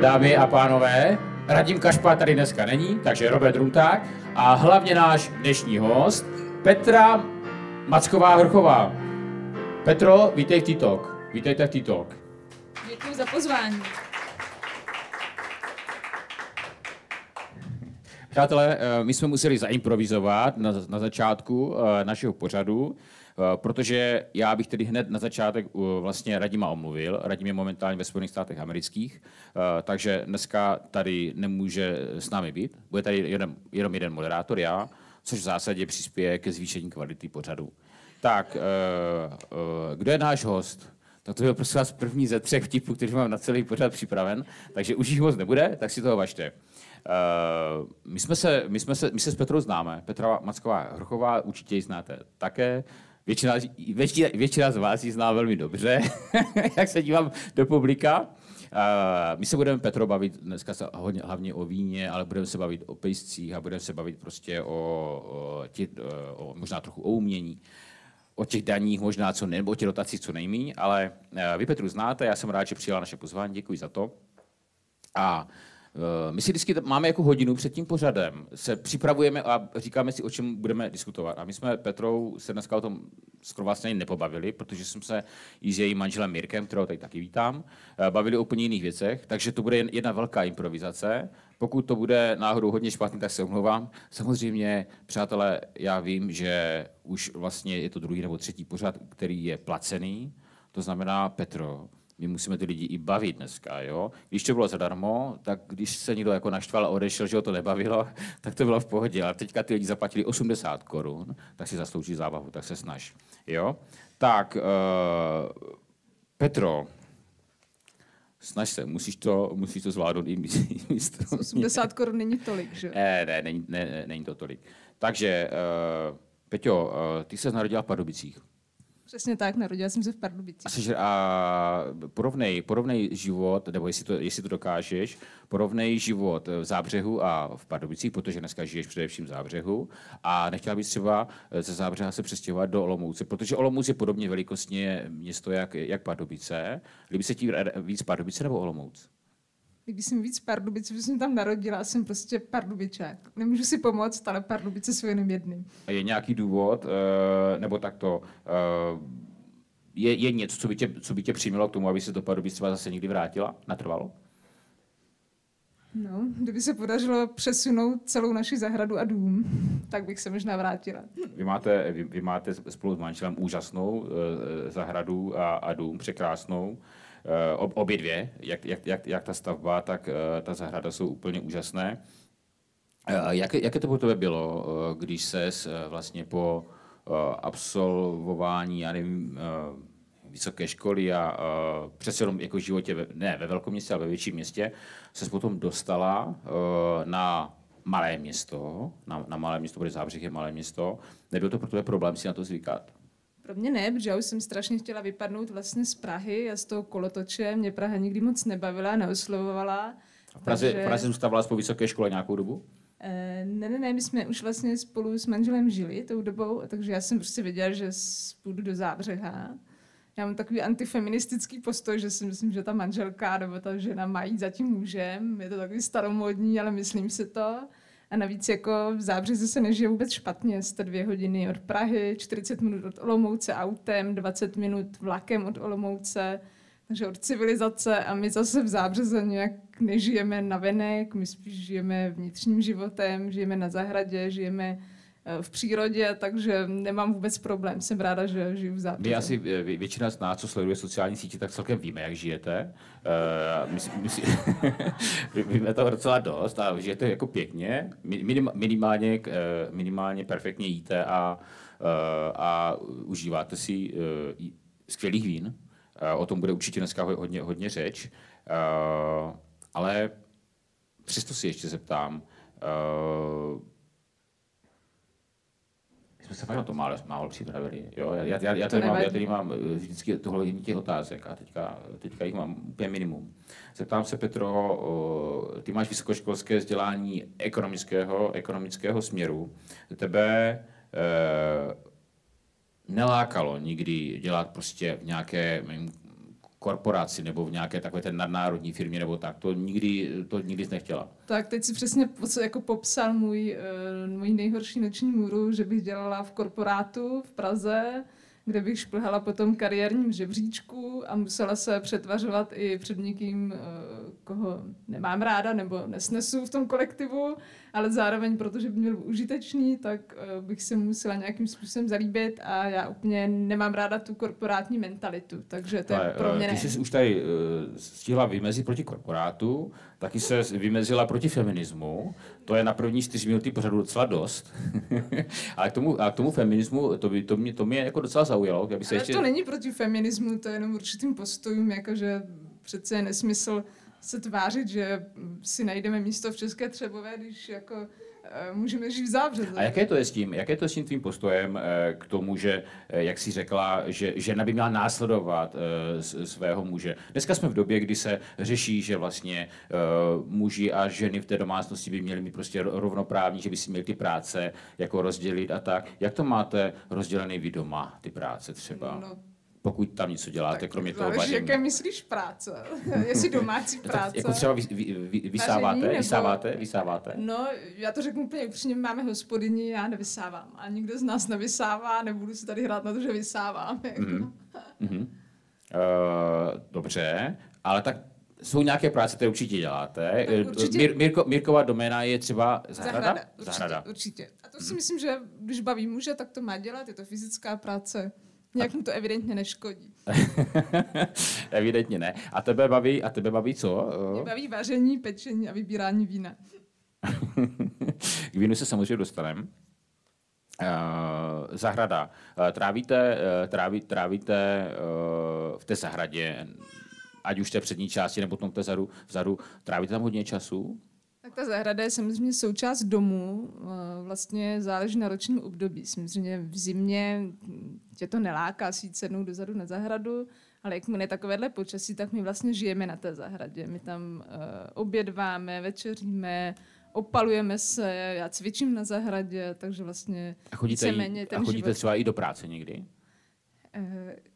dámy a pánové, Radim Kašpa tady dneska není, takže Robert Runták a hlavně náš dnešní host, Petra Macková Hrchová. Petro, vítej v T-Talk. Vítejte v T-Talk. Děkuji za pozvání. Přátelé, eh, my jsme museli zaimprovizovat na, na začátku eh, našeho pořadu, protože já bych tedy hned na začátek vlastně Radima omluvil. Radim je momentálně ve Spojených státech amerických, takže dneska tady nemůže s námi být. Bude tady jenom, jenom jeden moderátor, já, což v zásadě přispěje ke zvýšení kvality pořadu. Tak, kdo je náš host? Tak to byl prosím vás první ze třech vtipů, který mám na celý pořad připraven, takže už jich moc nebude, tak si toho važte. Uh, my, jsme se, my, jsme se, my se s Petrou známe. Petra Macková Hrochová určitě ji znáte také. Většina, většina, většina z vás ji zná velmi dobře, jak se dívám do publika. Uh, my se budeme, Petro, bavit dneska se hodně, hlavně o víně, ale budeme se bavit o pejscích a budeme se bavit prostě o, o, tě, o možná trochu o umění o těch daních možná co nebo o těch dotacích co nejmí, ale vy Petru znáte, já jsem rád, že přijala naše pozvání, děkuji za to. A Eh, my si vždycky máme jako hodinu před tím pořadem, se připravujeme a říkáme si, o čem budeme diskutovat. A my jsme Petrou se dneska o tom skoro vlastně nepobavili, protože jsme se i s jejím manželem Mirkem, kterého tady taky vítám, eh, bavili o úplně jiných věcech, takže to bude jedna velká improvizace. Pokud to bude náhodou hodně špatný, tak se omlouvám. Samozřejmě, přátelé, já vím, že už vlastně je to druhý nebo třetí pořad, který je placený. To znamená, Petro, my musíme ty lidi i bavit dneska, jo. Když to bylo zadarmo, tak když se někdo jako naštval a odešel, že ho to nebavilo, tak to bylo v pohodě. Ale teďka ty lidi zaplatili 80 korun, tak si zaslouží zábavu, tak se snaž, jo. Tak, uh, Petro, snaž se, musíš to, musíš to zvládnout i místo. 80 korun není tolik, že? Ne, ne, není, ne, není to tolik. Takže, uh, Peťo, uh, ty se narodila v Pardubicích. Přesně tak, narodila jsem se v Pardubicích. A, a porovnej, porovnej život, nebo jestli to, jestli to dokážeš, porovnej život v Zábřehu a v Pardubicích, protože dneska žiješ především v Zábřehu a nechtěla bys třeba ze Zábřeha se přestěhovat do Olomouce, protože Olomouc je podobně velikostně město jak, jak Pardubice. Líbí se ti víc Pardubice nebo Olomouc? Když jsem víc Pardubice, protože jsem tam narodila, jsem prostě Pardubičák. Nemůžu si pomoct, ale Pardubice jsou jenom jedny. A je nějaký důvod, uh, nebo takto, uh, je, je něco, co by, tě, co by tě přimělo k tomu, aby se do Pardubic třeba zase někdy vrátila? Natrvalo? No, kdyby se podařilo přesunout celou naši zahradu a dům, tak bych se možná vrátila. Vy máte, vy, vy máte spolu s manželem úžasnou uh, zahradu a, a dům, překrásnou. Eh, obě dvě, jak, jak, jak, jak ta stavba, tak eh, ta zahrada jsou úplně úžasné. Eh, jak, jaké to po tebe bylo, když se vlastně po absolvování, já nevím, vysoké školy a přece jenom jako životě, ne ve velkom městě, ale ve větším městě, se potom dostala na malé město, na, na malé město, protože Zábřeh je malé město. Nebyl to pro tebe problém si na to zvykat? Pro mě ne, protože já už jsem strašně chtěla vypadnout vlastně z Prahy a z toho kolotoče. Mě Praha nikdy moc nebavila, neoslovovala. A v Praze, takže... v Praze zůstávala po vysoké škole nějakou dobu? E, ne, ne, ne, my jsme už vlastně spolu s manželem žili tou dobou, takže já jsem prostě věděla, že půjdu do Zábřeha. Já mám takový antifeministický postoj, že si myslím, že ta manželka nebo ta žena mají za tím mužem. Je to takový staromodní, ale myslím si to. A navíc jako v Zábřezu se nežije vůbec špatně. Jste dvě hodiny od Prahy, 40 minut od Olomouce autem, 20 minut vlakem od Olomouce, takže od civilizace. A my zase v Zábřeze nějak nežijeme na venek, my spíš žijeme vnitřním životem, žijeme na zahradě, žijeme v přírodě, takže nemám vůbec problém. Jsem ráda, že žiju v západě. Vy asi eh, většina z nás, co sleduje sociální sítě, tak celkem víme, jak žijete. Uh, my, my si, víme toho docela dost a žijete jako pěkně, minim, minimálně, minimálně perfektně jíte a, a užíváte si skvělých vín. O tom bude určitě dneska hodně, hodně řeč. Ale přesto si ještě zeptám, jsme se fakt na to málo, málo připravili. Jo? Já, já, já, tady mám, já tady mám eh, vždycky tohle těch otázek a teďka, teďka jich mám úplně minimum. Zeptám se, Petro, o, ty máš vysokoškolské vzdělání ekonomického, ekonomického směru. Tebe e, nelákalo nikdy dělat prostě v nějaké korporaci nebo v nějaké takové té nadnárodní firmě nebo tak. To nikdy, to nikdy jsi nechtěla. Tak teď si přesně jako popsal můj, uh, můj nejhorší noční můru, že bych dělala v korporátu v Praze, kde bych šplhala po tom kariérním žebříčku a musela se přetvařovat i před někým, eh, koho nemám ráda nebo nesnesu v tom kolektivu, ale zároveň, protože by měl užitečný, tak eh, bych se musela nějakým způsobem zalíbit a já úplně nemám ráda tu korporátní mentalitu, takže to je pro mě eh, ne. Ty jsi už tady stihla vymezit proti korporátu, taky se vymezila proti feminismu, to je na první čtyři minuty pořadu docela dost. Ale k tomu, a k tomu feminismu, to, by, to, mě, to mě jako docela zaujalo. Bych se Ale ještě... to není proti feminismu, to je jenom určitým postojům, jakože přece je nesmysl se tvářit, že si najdeme místo v České Třebové, když jako Eh, můžeme žít v zábře. A jaké to je s tím, jaké to je s tím tvým postojem eh, k tomu, že, eh, jak jsi řekla, že žena by měla následovat svého muže? Dneska jsme v době, kdy se řeší, že vlastně muži a ženy v té domácnosti by měly mít prostě rovnoprávní, že by si měli ty práce jako rozdělit a tak. Jak to máte rozdělený vy doma, ty práce třeba? No, pokud tam něco děláte, tak kromě toho vaření. jaké myslíš práce? Jestli domácí práce. jako třeba vy, vy, vy, vysáváte, nebo... vysáváte, vysáváte? No, já to řeknu úplně upřímně, máme hospodyni, já nevysávám. A nikdo z nás nevysává, nebudu si tady hrát na to, že vysávám. Mm-hmm. mm-hmm. Uh, dobře, ale tak jsou nějaké práce, které určitě děláte. určitě. Mír, Mirko, Mirková doména je třeba zahrada? Zahrada, určitě, zahrada. určitě. A to si mm. myslím, že když baví muže, tak to má dělat, je to fyzická práce. Nějak mu to evidentně neškodí. evidentně ne. A tebe baví, a tebe baví co? Mě baví vaření, pečení a vybírání vína. K vínu se samozřejmě dostaneme. Uh, zahrada. Uh, trávíte, uh, tráví, trávíte uh, v té zahradě, ať už té přední části nebo tom vzadu, vzadu, trávíte tam hodně času? Ta zahrada je samozřejmě součást domu, vlastně záleží na ročním období. Samozřejmě v zimě tě to neláká si jít sednout dozadu na zahradu, ale jak je takovéhle počasí, tak my vlastně žijeme na té zahradě. My tam uh, obědváme, večeříme, opalujeme se, já cvičím na zahradě, takže vlastně a chodíte, jí, ten a chodíte život... třeba i do práce někdy? Uh,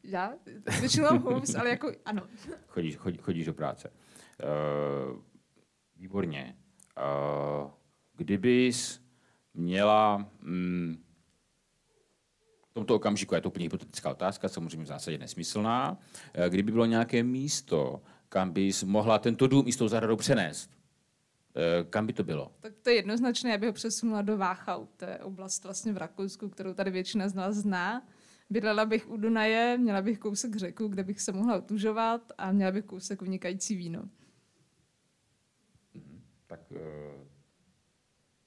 já většinou mám homes, ale jako ano. Chodíš, chodí, chodíš do práce. Uh, výborně. Uh, kdybys měla mm, v tomto okamžiku, je to úplně hypotetická otázka, samozřejmě v zásadě nesmyslná, uh, kdyby bylo nějaké místo, kam bys mohla tento dům i s tou zahradou přenést, uh, kam by to bylo? Tak to je jednoznačné, já bych ho přesunula do Váchau, to je oblast vlastně v Rakousku, kterou tady většina z nás zná. Bydlela bych u Dunaje, měla bych kousek řeku, kde bych se mohla otužovat a měla bych kousek vynikající víno tak eh,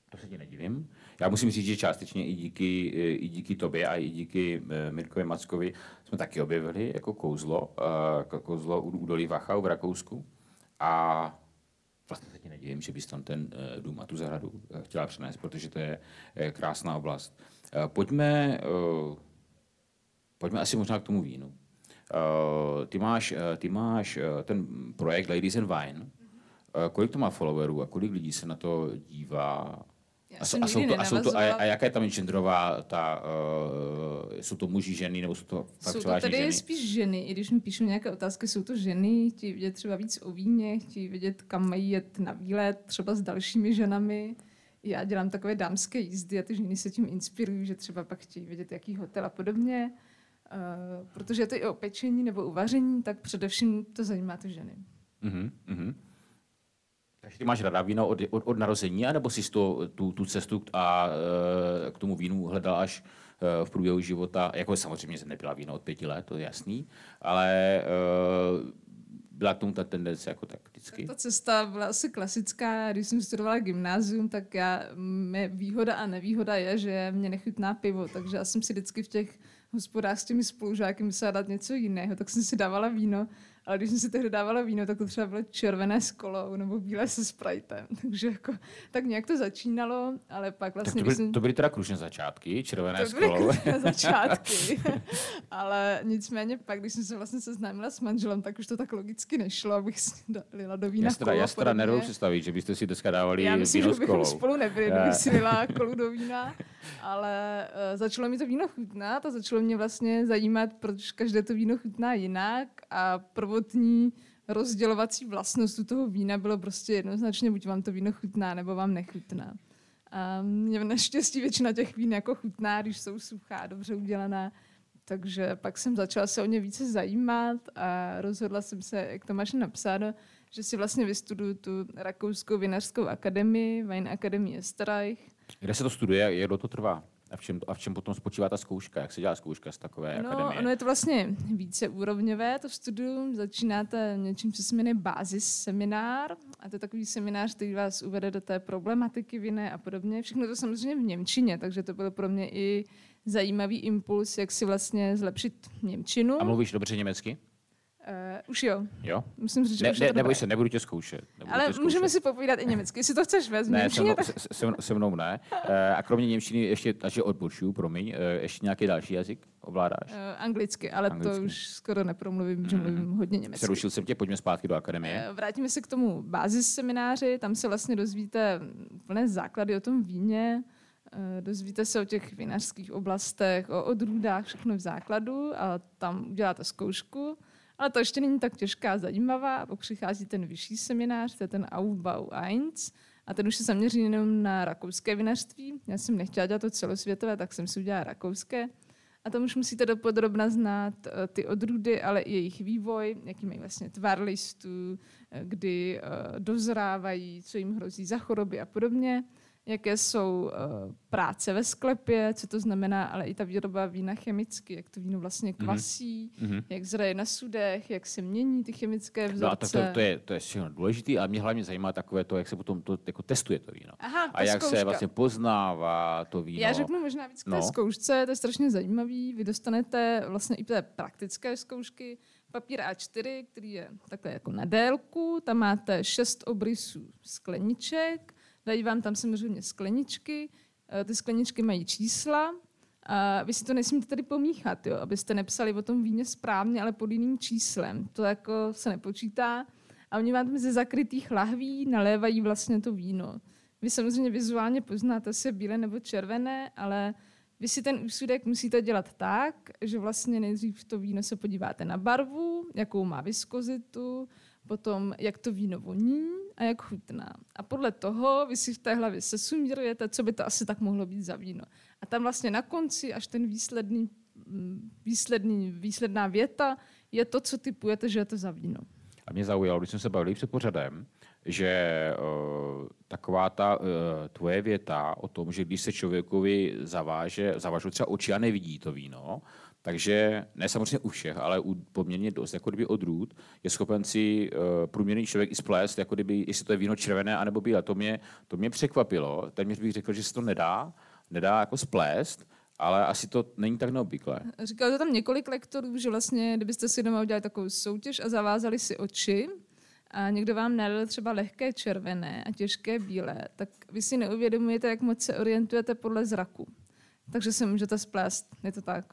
to se ti nedivím. Já musím říct, že částečně i díky, eh, i díky tobě a i díky eh, Mirkovi Mackovi jsme taky objevili jako kouzlo, jako kouzlo u údolí Wachau v Rakousku. A vlastně se ti nedivím, že bys tam ten dům a tu zahradu chtěla přenést, protože to je krásná oblast. Pojďme, pojďme asi možná k tomu vínu. Ty máš, ty máš ten projekt Ladies and Wine, kolik to má followerů a kolik lidí se na to dívá? A, a, jsou to, a, jsou to, a, a jaká je tam genderová, ta, uh, jsou to muži, ženy, nebo jsou to fakt Jsou to tady ženy? spíš ženy, i když mi píšou nějaké otázky, jsou to ženy, chtějí vidět třeba víc o víně, chtějí vidět, kam mají jet na výlet, třeba s dalšími ženami. Já dělám takové dámské jízdy a ty ženy se tím inspirují, že třeba pak chtějí vidět, jaký hotel a podobně. Uh, protože je to i o pečení nebo uvaření, tak především to zajímá ty ženy. Uh-huh. Takže ty máš ráda víno od, od, od narození, anebo jsi to, tu, tu cestu a e, k tomu vínu hledal až e, v průběhu života? Jako samozřejmě nepila víno od pěti let, to je jasný, ale e, byla k tomu ta tendence jako tak vždycky? Ta cesta byla asi klasická. Když jsem studovala gymnázium, tak já, mě výhoda a nevýhoda je, že mě nechutná pivo, takže já jsem si vždycky v těch hospodách s těmi spolužáky musela dát něco jiného, tak jsem si dávala víno ale když jsem si tehdy dávala víno, tak to třeba bylo červené s kolou nebo bílé se spritem. Takže jako, tak nějak to začínalo, ale pak vlastně... Tak to, byly, jsem... to byly teda krušné začátky, červené to s kolou. To začátky, ale nicméně pak, když jsem se vlastně seznámila s manželem, tak už to tak logicky nešlo, abych si dala do vína já teda, Já si teda nedovedu představit, že byste si dneska dávali já myslím, víno že bychom spolu nebyli, kdybych si dala kolu do vína. Ale uh, začalo mi to víno chutnat a začalo mě vlastně zajímat, proč každé to víno chutná jinak a prvotní rozdělovací vlastnost u toho vína bylo prostě jednoznačně, buď vám to víno chutná, nebo vám nechutná. A mě naštěstí většina těch vín jako chutná, když jsou suchá, dobře udělaná. Takže pak jsem začala se o ně více zajímat a rozhodla jsem se, jak to máš napsáno, že si vlastně vystuduju tu Rakouskou vinařskou akademii, Wine Academy Österreich. Kde se to studuje, jak to trvá? A v, čem, a v čem potom spočívá ta zkouška? Jak se dělá zkouška z takové no, akademie? Ono je to vlastně víceúrovňové, to studium. Začínáte něčím, co se jmenuje Basis seminár. A to je takový seminář, který vás uvede do té problematiky viny a podobně. Všechno to samozřejmě v Němčině, takže to bylo pro mě i zajímavý impuls, jak si vlastně zlepšit Němčinu. A mluvíš dobře německy? Uh, už jo. Jo? Musím říct, že ne, už ne, neboj se, nebudu tě zkoušet. Nebudu Ale tě zkoušet. můžeme si popovídat i německy, jestli to chceš vést. Ne, se mnou, tak... se, se, mnou- se mnou ne. Uh, a kromě němčiny ještě, takže odbočuju, promiň, uh, ještě nějaký další jazyk ovládáš? Uh, anglicky, ale Anglicky. to už skoro nepromluvím, že mluvím hodně německy. Přerušil jsem tě, pojďme zpátky do akademie. Eh, Vrátíme se k tomu bázis semináři, tam se vlastně dozvíte úplné základy o tom víně, dozvíte se o těch vinařských oblastech, o odrůdách, všechno v základu a tam uděláte zkoušku. Ale to ještě není tak těžká a zajímavá. Pak přichází ten vyšší seminář, to je ten Aufbau 1. A ten už se zaměří jenom na rakouské vinařství. Já jsem nechtěla dělat to celosvětové, tak jsem si udělala rakouské. A tam už musíte dopodrobna znát eh, ty odrůdy, ale i jejich vývoj, jaký mají vlastně tvar listů, eh, kdy eh, dozrávají, co jim hrozí za choroby a podobně, jaké jsou eh, práce ve sklepě, co to znamená, ale i ta výroba vína chemicky, jak to víno vlastně kvasí, Mhm. jak zraje na sudech, jak se mění ty chemické vzorce. No a tak to, to, je, to je důležité a mě hlavně zajímá takové to, jak se potom to jako testuje to víno. Aha, a jak zkouška. se vlastně poznává to víno. Já řeknu možná víc k té No. zkoušce, to je strašně zajímavý. Vy dostanete vlastně i té praktické zkoušky papír A4, který je takhle jako na délku, tam máte šest obrysů skleniček, dají vám tam samozřejmě skleničky, eh, ty skleničky mají čísla, a vy si to nesmíte tady pomíchat, jo, abyste nepsali o tom víně správně, ale pod jiným číslem. To jako se nepočítá. A oni vám tam ze zakrytých lahví nalévají vlastně to víno. Vy samozřejmě vizuálně poznáte, je bílé nebo červené, ale vy si ten úsudek musíte dělat tak, že vlastně nejdřív to víno se podíváte na barvu, jakou má viskozitu, potom jak to víno voní a jak chutná. A podle toho vy si v té hlavě sesumírujete, co by to asi tak mohlo být za víno. A tam vlastně na konci, až ten výsledný, výsledný, výsledná věta, je to, co typujete, že je to za víno. A mě zaujalo, když jsme se bavili před pořadem, že uh, taková ta uh, tvoje věta o tom, že když se člověkovi zaváže, zavážou třeba oči a nevidí to víno, takže ne samozřejmě u všech, ale u poměrně dost, jako kdyby odrůd, je schopen si uh, průměrný člověk i splést, jako kdyby, jestli to je víno červené anebo bílé. To mě, to mě překvapilo. Téměř bych řekl, že se to nedá, nedá jako splést, ale asi to není tak neobvyklé. Říkalo to tam několik lektorů, že vlastně, kdybyste si doma udělali takovou soutěž a zavázali si oči, a někdo vám nalil třeba lehké červené a těžké bílé, tak vy si neuvědomujete, jak moc se orientujete podle zraku. Takže se můžete splést, je to tak.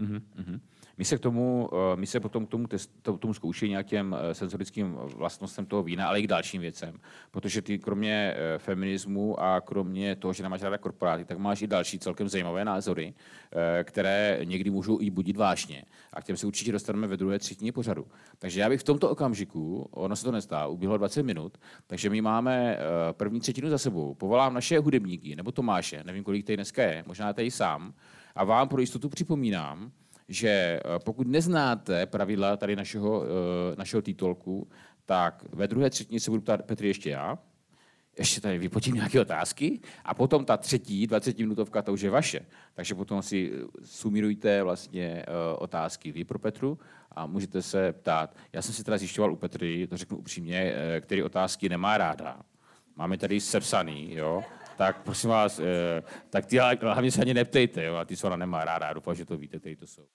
Mhm, mhm. My se k tomu, eh, my se potom k tomu, test, to- tomu zkouší nějakým eh, senzorickým vlastnostem toho vína, ale i k dalším věcem. Protože ty kromě eh, feminismu a kromě toho, že nemáš ráda korporáty, tak máš i další celkem zajímavé názory, eh, které někdy můžou i budit vášně. A k těm se určitě dostaneme ve druhé třetině pořadu. Takže já bych v tomto okamžiku, ono se to nestá, uběhlo 20 minut, takže my máme eh, první třetinu za sebou. Povolám naše hudebníky, nebo Tomáše, nevím, kolik tady dneska je, možná tady sám, a vám pro jistotu připomínám, že eh, pokud neznáte pravidla tady našeho, eh, našeho titulku, tak ve druhé třetině se budu ptát Petr ještě já, ještě tady vypotím nějaké otázky a potom ta třetí 20 minutovka, to už je vaše. Takže potom si eh, sumírujte vlastně otázky vy pro Petru a můžete se ptát. Já jsem si teda zjišťoval u Petry, to řeknu upřímně, který otázky nemá ráda. Máme tady sepsaný, jo? Tak prosím vás, eh, tak ty hlavně se ani neptejte, jo? A ty, co ona nemá ráda, já doufám, že to víte, který to jsou.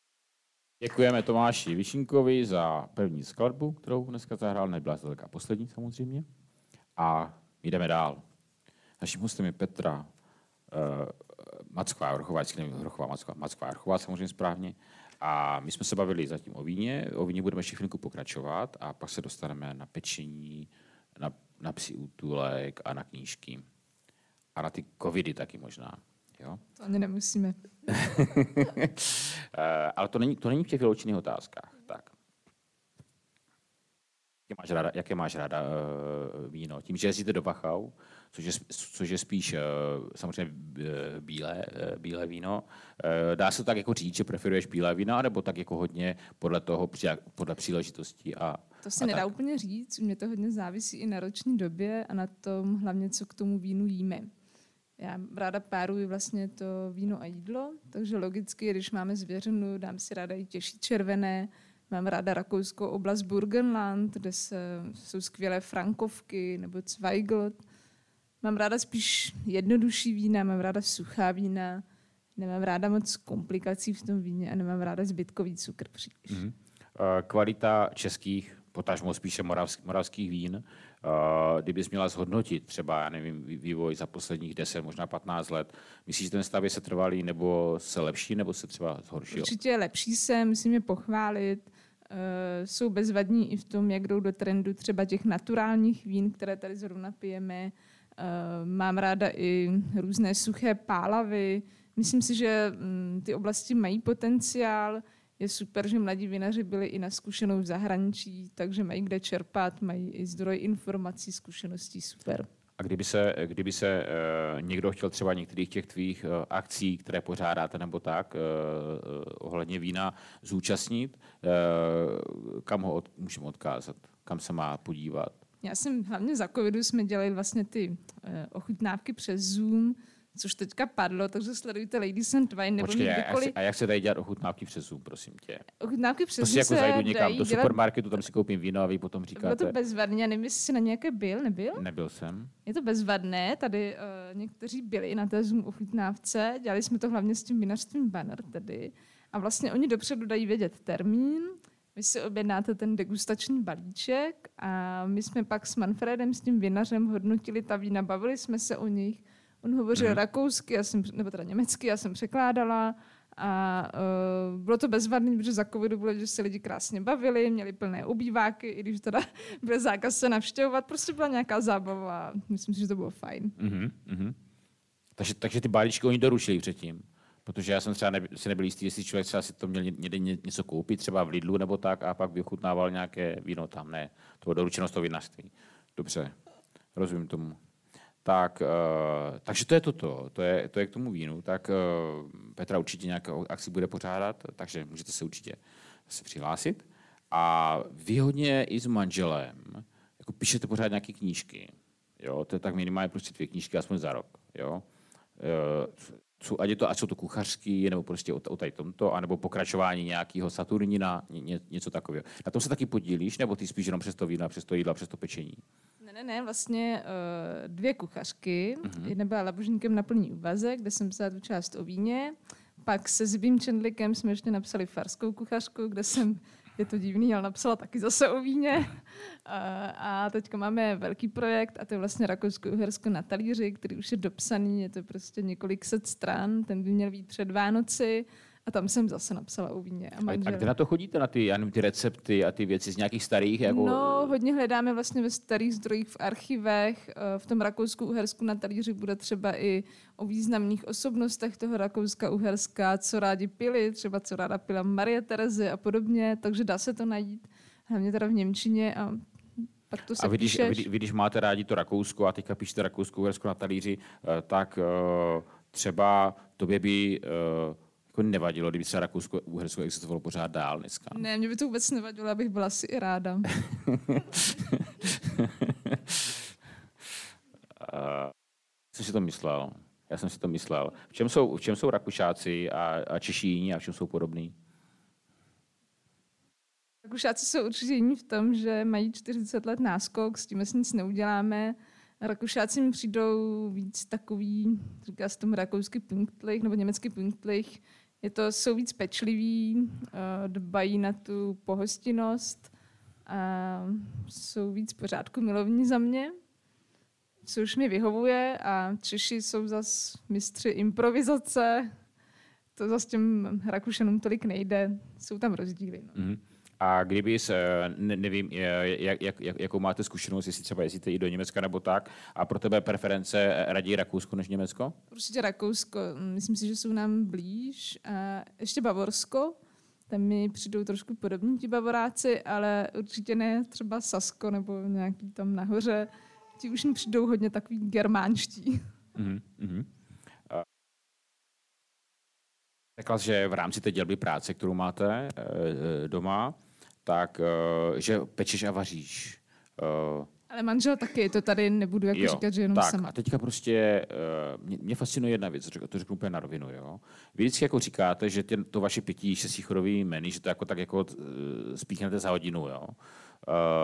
Děkujeme Tomáši Višinkovi za první skladbu, kterou dneska zahrál, nebyla to taká poslední samozřejmě. A jdeme dál. Naším hostem je Petra uh, Macková, Hrochová, nevím, Hrochová, Macková, Macková, Hrochová, samozřejmě správně. A my jsme se bavili zatím o víně, o víně budeme ještě chvilku pokračovat a pak se dostaneme na pečení, na, na psí útulek a na knížky. A na ty covidy taky možná. Jo? To ani nemusíme. Eh, ale to není, to není v těch vyloučených otázkách. Tak. Jaké máš ráda, jaké máš ráda uh, víno? Tím, že jezdíte do Bachau, což je, což je spíš uh, samozřejmě bílé, uh, bílé víno, uh, dá se tak jako říct, že preferuješ bílé vína, nebo tak jako hodně podle toho, podle příležitostí a To se a nedá tak? úplně říct, u mě to hodně závisí i na roční době a na tom hlavně, co k tomu vínu jíme. Já ráda páruji vlastně to víno a jídlo, takže logicky, když máme zvěřinu, dám si ráda i těžší červené, Mám ráda rakouskou oblast Burgenland, kde se, jsou skvělé frankovky nebo Zweigl. Mám ráda spíš jednodušší vína, mám ráda suchá vína, nemám ráda moc komplikací v tom víně a nemám ráda zbytkový cukr příliš. Mm-hmm. Kvalita českých, potažmo spíše moravských, moravských vín, kdybys měla zhodnotit třeba, já nevím, vývoj za posledních 10, možná 15 let, myslíš, že ten stav je se trvalý, nebo se lepší, nebo se třeba zhoršil? Určitě lepší se, musím je pochválit. Uh, jsou bezvadní i v tom, jak jdou do trendu třeba těch naturálních vín, které tady zrovna pijeme. Uh, mám ráda i různé suché pálavy. Myslím si, že um, ty oblasti mají potenciál. Je super, že mladí vinaři byli i na zkušenou v zahraničí, takže mají kde čerpat, mají i zdroj informací, zkušeností, super. A kdyby se, kdyby se uh, někdo chtěl třeba některých těch tvých uh, akcí, které pořádáte nebo tak, uh, ohledně vína, zúčastnit, uh, kam ho od, můžeme odkázat? Kam se má podívat? Já jsem hlavně za covidu jsme dělali vlastně ty uh, ochutnávky přes Zoom, což teďka padlo, takže sledujte Ladies and Wine nebo Počkej, kdykoliv... a, jak se dají dělat ochutnávky přes Zoom, prosím tě? Ochutnávky přes Prostě Zoom jako se zajdu někam do dělat... supermarketu, tam si koupím víno a vy potom říkáte... Bylo to bezvadné, já nevím, jestli jsi na nějaké byl, nebyl? Nebyl jsem. Je to bezvadné, tady uh, někteří byli na té Zoom ochutnávce, dělali jsme to hlavně s tím vinařstvím Banner tedy. A vlastně oni dopředu dají vědět termín, vy si objednáte ten degustační balíček a my jsme pak s Manfredem, s tím vinařem, hodnotili ta vína, bavili jsme se o nich. On hovořil Mhm. rakousky, já jsem, nebo teda německy, já jsem překládala a uh, bylo to bezvadné, protože za covidu bylo, že se lidi krásně bavili, měli plné obýváky, i když teda byl zákaz se navštěvovat, prostě byla nějaká zábava a myslím si, že to bylo fajn. Mhm, mhm. Takže, takže ty balíčky oni doručili předtím. Protože já jsem třeba ne, si nebyl jistý, jestli člověk třeba si to měl někde ně- něco koupit, třeba v Lidlu nebo tak, a pak vychutnával nějaké víno tam. Ne, to bylo doručeno z toho vinařství. Dobře, rozumím tomu. Tak, uh, takže to je toto, to je, to je k tomu vínu. Tak uh, Petra určitě nějakou akci bude pořádat, takže můžete se určitě se přihlásit. A vy hodně i s manželem, jako píšete pořád nějaké knížky. Jo, to je tak minimálně prostě dvě knížky aspoň za rok. Jo. Uh, ať, je to, ať jsou to kuchařský, nebo prostě o, o tady tomto, anebo pokračování nějakého Saturnina, ně, něco takového. Na tom se taky podílíš, nebo ty spíš jenom přes to víno, přes to jídlo, přes to pečení? Ne, ne, ne, vlastně uh, dvě kuchařky. Mm-hmm. Jedna byla labožníkem na plný úvazek, kde jsem psala tu část o víně. Pak se Zibým Čendlikem jsme ještě napsali farskou kuchařku, kde jsem, je to divný, ale napsala taky zase o víně. A teďka máme velký projekt a to je vlastně Rakousko-Uhersko na talíři, který už je dopsaný, je to prostě několik set stran, ten by měl být před Vánoci. A tam jsem zase napsala o víně. A, A, a manžel. kde na to chodíte, na ty, já nevím, ty recepty a ty věci z nějakých starých? Jako, No, hodně hledáme vlastně ve starých zdrojích v archivech. Eh, V tom Rakousku-Uhersku na talíři bude třeba i o významných osobnostech toho Rakouska-Uherska, co rádi pili, třeba co ráda pila Marie Terezy a podobně, takže dá se to najít, hlavně teda v Němčině a pak to se a vy když, vy, vy, když máte rádi to Rakousko a teďka píšete Rakousko, Uhersko na talíři, eh, tak eh, třeba tobě by jako nevadilo, kdyby se Rakousko, Uhersko existovalo pořád dál dneska. Ne, mě by to vůbec nevadilo, abych byla si i ráda. Uh, jsem si to myslel. Já jsem si to myslel. V čem jsou, v čem jsou Rakušáci a, a Češi jiní a v čem jsou podobní? Rakušáci jsou určitě jiní v tom, že mají 40 let náskok, s tím si nic neuděláme. Rakušáci mi přijdou víc takový, říká se tomu rakouský punktlich nebo německý punktlich. Je to, jsou víc pečliví, eh, dbají na tu pohostinnost a jsou víc pořádku milovní za mě, což mi vyhovuje a Češi jsou zas mistři improvizace, to zase těm Rakušanům tolik nejde, jsou tam rozdíly. No. Mm-hmm. A kdyby, ne, nevím, jak, jak, jak, jakou máte zkušenost, jestli třeba jezdíte i do Německa nebo tak, a pro tebe preference raději Rakousko než Německo? Určitě Rakousko. Myslím si, že jsou nám blíž. A ještě Bavorsko. Tam mi přijdou trošku podobní ti bavoráci, ale určitě ne třeba Sasko nebo nějaký tam nahoře. Ti už mi přijdou hodně takový germánští. Mm-hmm. Řekla, že v rámci té dělby práce, kterou máte e, doma, tak e, že pečeš a vaříš. E, ale manžel taky, to tady nebudu jako jo, říkat, že jenom tak, sama. A teďka prostě, uh, mě, mě fascinuje jedna věc, to řeknu úplně na rovinu, jo. Vy vždycky jako říkáte, že tě, to vaše pití šestichorový menu, že to jako tak jako spíchnete za hodinu, jo.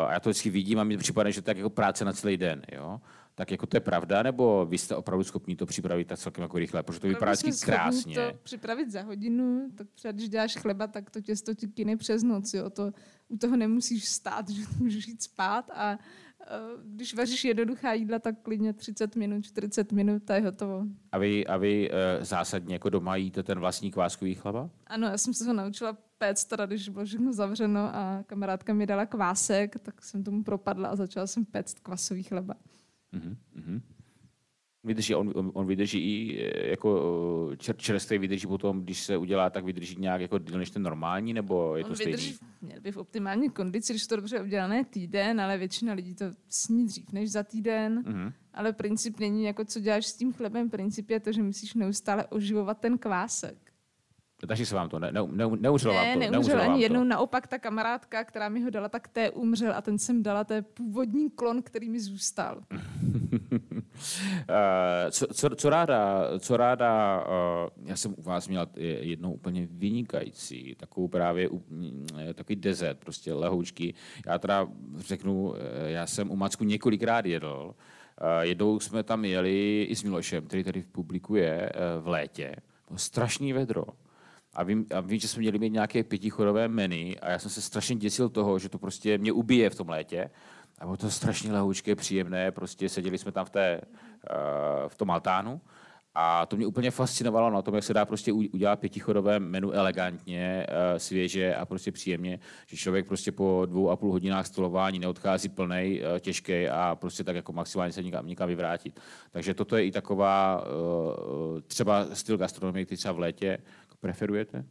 A já to vždycky vidím a mi připadá, že to je tak jako práce na celý den, jo tak jako to je pravda, nebo vy jste opravdu schopni to připravit tak celkem jako rychle, protože to vypadá vždycky krásně. to připravit za hodinu, tak třeba když děláš chleba, tak to těsto ti kyne přes noc, jo. To, u toho nemusíš stát, že můžeš jít spát a uh, když vaříš jednoduchá jídla, tak klidně 30 minut, 40 minut a je hotovo. A vy, a vy uh, zásadně jako doma jíte ten vlastní kváskový chleba? Ano, já jsem se ho naučila péct, teda, když bylo všechno zavřeno a kamarádka mi dala kvásek, tak jsem tomu propadla a začala jsem péct kvasový chleba. Mm-hmm. Vydrží, on, on, on vydrží i e, jako e, čer, čerstvý vydrží potom, když se udělá, tak vydrží nějak jako díl než ten normální, nebo je to on stejný? Vydrží, měl by v optimální kondici, když to dobře udělané týden, ale většina lidí to sní dřív než za týden. Mm-hmm. Ale princip není jako co děláš s tím chlebem, princip je to, že musíš neustále oživovat ten kvásek. Takže se vám to ne, ne, ne, neuřelo ne, vám to? Ne, neuřel ani jednou. Naopak ta kamarádka, která mi ho dala, tak té umřel a ten jsem dala, to je původní klon, který mi zůstal. Eh, co, co, co ráda, co ráda uh, já jsem u vás měla jednou úplně vynikající, takovou právě mm, takový dezert, prostě lehoučky. Já teda řeknu, eh, já jsem u Macku několikrát jedl. Jednou jsme tam jeli i s Milošem, který tady publikuje v létě. Strašný vedro a vím, a vím, že jsme měli mít nějaké pětichodové menu a já jsem se strašně děsil toho, že to prostě mě ubije v tom létě. A bylo to strašně lehoučké, příjemné, prostě seděli jsme tam v, té, uh, v tom altánu a to mě úplně fascinovalo na tom, jak se dá prostě udělat pětichodové menu elegantně, uh, svěže a prostě příjemně, že člověk prostě po dvou a půl hodinách stolování neodchází plnej, uh, těžký a prostě tak jako maximálně se nikam, nikam vyvrátit. Takže toto je i taková třeba styl gastronomie, který třeba v létě preferujete?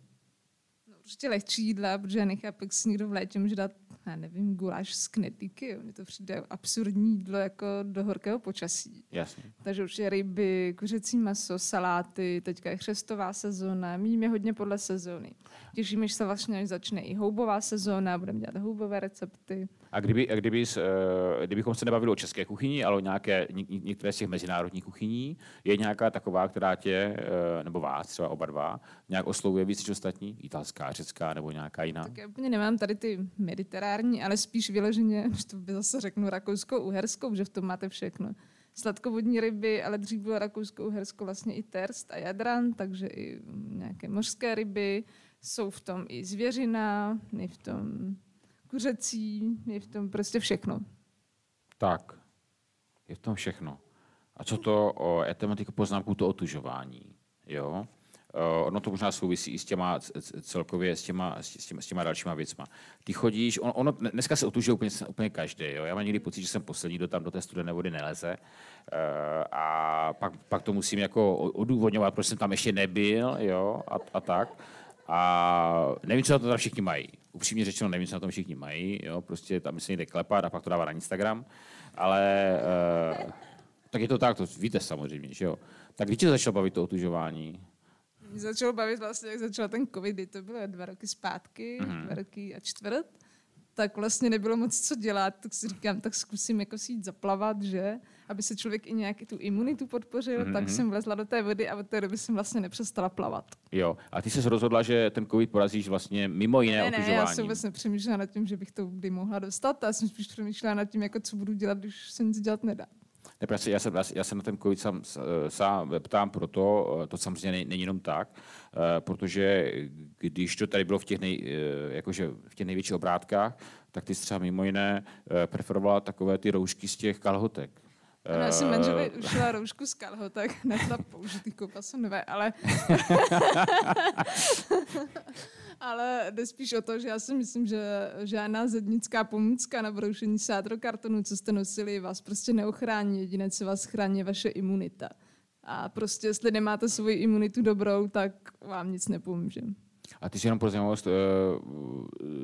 No, určitě lehčí jídla, protože nechápu, jak si někdo v létě může dát, já nevím, guláš z knetiky. Mně to přijde absurdní jídlo jako do horkého počasí. Jasně. Takže určitě ryby, kuřecí maso, saláty, teďka je chřestová sezóna, míme hodně podle sezóny. Těšíme, se vlastně až začne i houbová sezóna, budeme dělat houbové recepty. A, kdyby, a kdyby, eh, kdybychom se nebavili o české kuchyni, ale o nějaké, některé z těch mezinárodních kuchyní, je nějaká taková, která tě, eh, nebo vás, třeba oba dva, nějak oslovuje víc než ostatní? Italská, řecká nebo nějaká jiná? Tak já úplně nemám tady ty mediterární, ale spíš vyloženě, že to by zase řeknu rakouskou, uherskou, že v tom máte všechno. Sladkovodní ryby, ale dřív bylo rakousko, uhersko vlastně i terst a jadran, takže i nějaké mořské ryby. Jsou v tom i zvěřina, i v tom kuřecí, je v tom prostě všechno. Tak, je v tom všechno. A co to, o, mám poznámku, to otužování, jo? Uh, ono to možná souvisí i s těma celkově s těma, s těma, s těma dalšíma věcma. Ty chodíš, on, ono, dneska se otužuje úplně, úplně každý. Jo? Já mám někdy pocit, že jsem poslední, kdo tam do té studené vody neleze. Uh, a pak, pak to musím jako odůvodňovat, proč jsem tam ještě nebyl jo? A, a tak. A nevím, co na to tam všichni mají. Upřímně řečeno, nevím, co na tom všichni mají. Jo? Prostě tam se někde klepat a pak to dává na Instagram. Ale uh, tak je to tak, to víte samozřejmě, že jo. Tak víte, co začalo bavit to otužování? Mě začalo bavit vlastně, jak začal ten covid, kdy to bylo dva roky zpátky, mm-hmm. dva roky a čtvrt, tak vlastně nebylo moc co dělat, tak si říkám, tak zkusím jako si jít zaplavat, že? Aby se člověk i nějak tu imunitu podpořil, mm-hmm. tak mhm. jsem vlezla do té vody a od té doby jsem vlastně nepřestala plavat. Jo, a ty jsi rozhodla, že ten covid porazíš vlastně mimo jiné ne, ne, já jsem vůbec nepřemýšlela nad tím, že bych to kdy mohla dostat, a já jsem spíš přemýšlela nad tím, jako co budu dělat, když se nic dělat nedá. Ne, prostě já se, já se na ten COVID sám, sám ptám proto, to samozřejmě není jenom tak, eh, protože když to tady bylo v těch, nej, eh, jakože v těch největších obrátkách, tak ty třeba mimo jiné eh, preferovala takové ty roušky z těch kalhotek. Ano, já jsem manželovi ušla roušku z kalhotek, nešla použitý koupasonové, ale... a Ale jde spíš o to, že já si myslím, že žádná zednická pomůcka na broušení sádrokartonu, co jste nosili, vás prostě neochrání. Jediné, co vás chrání, je vaše imunita. A prostě, jestli nemáte svoji imunitu dobrou, tak vám nic nepomůže. A ty si jenom pro zajímavost eh,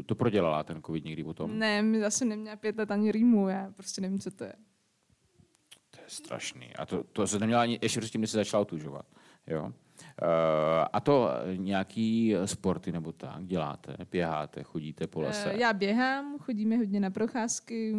to prodělala, ten covid někdy potom? Ne, mi zase neměla pět let ani rýmu, já prostě nevím, co to je. To je strašný. A to, to se neměla ani ještě předtím, než se začala otužovat. Jo? Uh, a to nějaký sporty nebo tak děláte? Běháte, chodíte po lese? Uh, já běhám, chodíme hodně na procházky,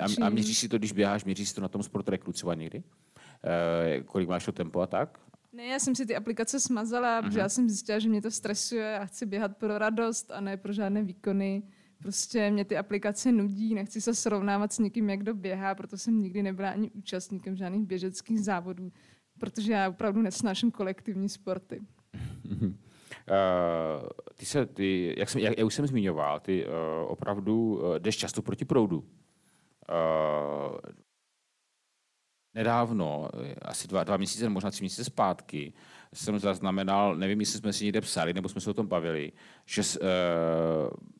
a, a, a měříš si to, když běháš, měříš si to na tom sportrekru třeba někdy? Uh, kolik máš to tempo a tak? Ne, já jsem si ty aplikace smazala, uh-huh. protože já jsem zjistila, že mě to stresuje a chci běhat pro radost a ne pro žádné výkony. Prostě mě ty aplikace nudí, nechci se srovnávat s někým, jak kdo běhá, proto jsem nikdy nebyla ani účastníkem žádných běžeckých závodů, protože já opravdu nesnáším kolektivní sporty. Uh, ty se, ty, jak, jsem, jak, jak už jsem zmiňoval, ty uh, opravdu uh, jdeš často proti proudu. Uh, nedávno, asi dva, dva měsíce, možná tři měsíce zpátky, jsem zaznamenal, nevím, jestli jsme si někde psali, nebo jsme se o tom bavili, že uh,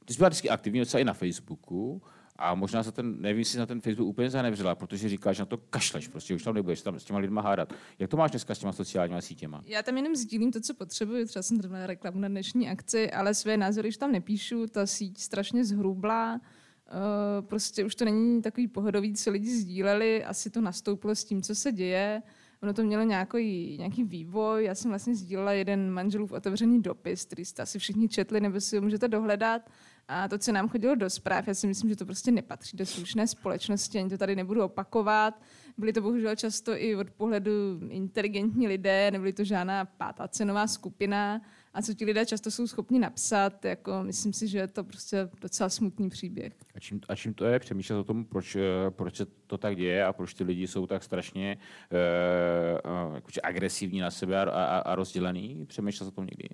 ty jsi byla vždycky aktivní docela i na Facebooku, a možná za ten, nevím, jestli na ten Facebook úplně zanevřela, protože říká, že na to kašleš, prostě už tam nebudeš tam s těma lidma hádat. Jak to máš dneska s těma sociálníma sítěma? Já tam jenom sdílím to, co potřebuji, třeba jsem třeba reklamu na dnešní akci, ale své názory už tam nepíšu, ta síť strašně zhrublá, Uh, prostě už to není takový pohodový, co lidi sdíleli, asi to nastoupilo s tím, co se děje. Ono to mělo nějaký, nějaký vývoj. Já jsem vlastně sdílela jeden manželův otevřený dopis, který jste asi všichni četli, nebo si ho můžete dohledat. A to, co nám chodilo do zpráv, já si myslím, že to prostě nepatří do slušné společnosti, ani to tady nebudu opakovat. Byly to bohužel často i od pohledu inteligentní lidé, nebyly to žádná pátá cenová skupina. A co ti lidé často jsou schopni napsat, jako myslím si, že je to prostě docela smutný příběh. A čím, a čím to je? Přemýšlet o tom, proč, eh, proč se to tak děje a proč ty lidi jsou tak strašně uh, uh, agresivní na sebe a, a, a rozdělený? Přemýšlel o tom někdy?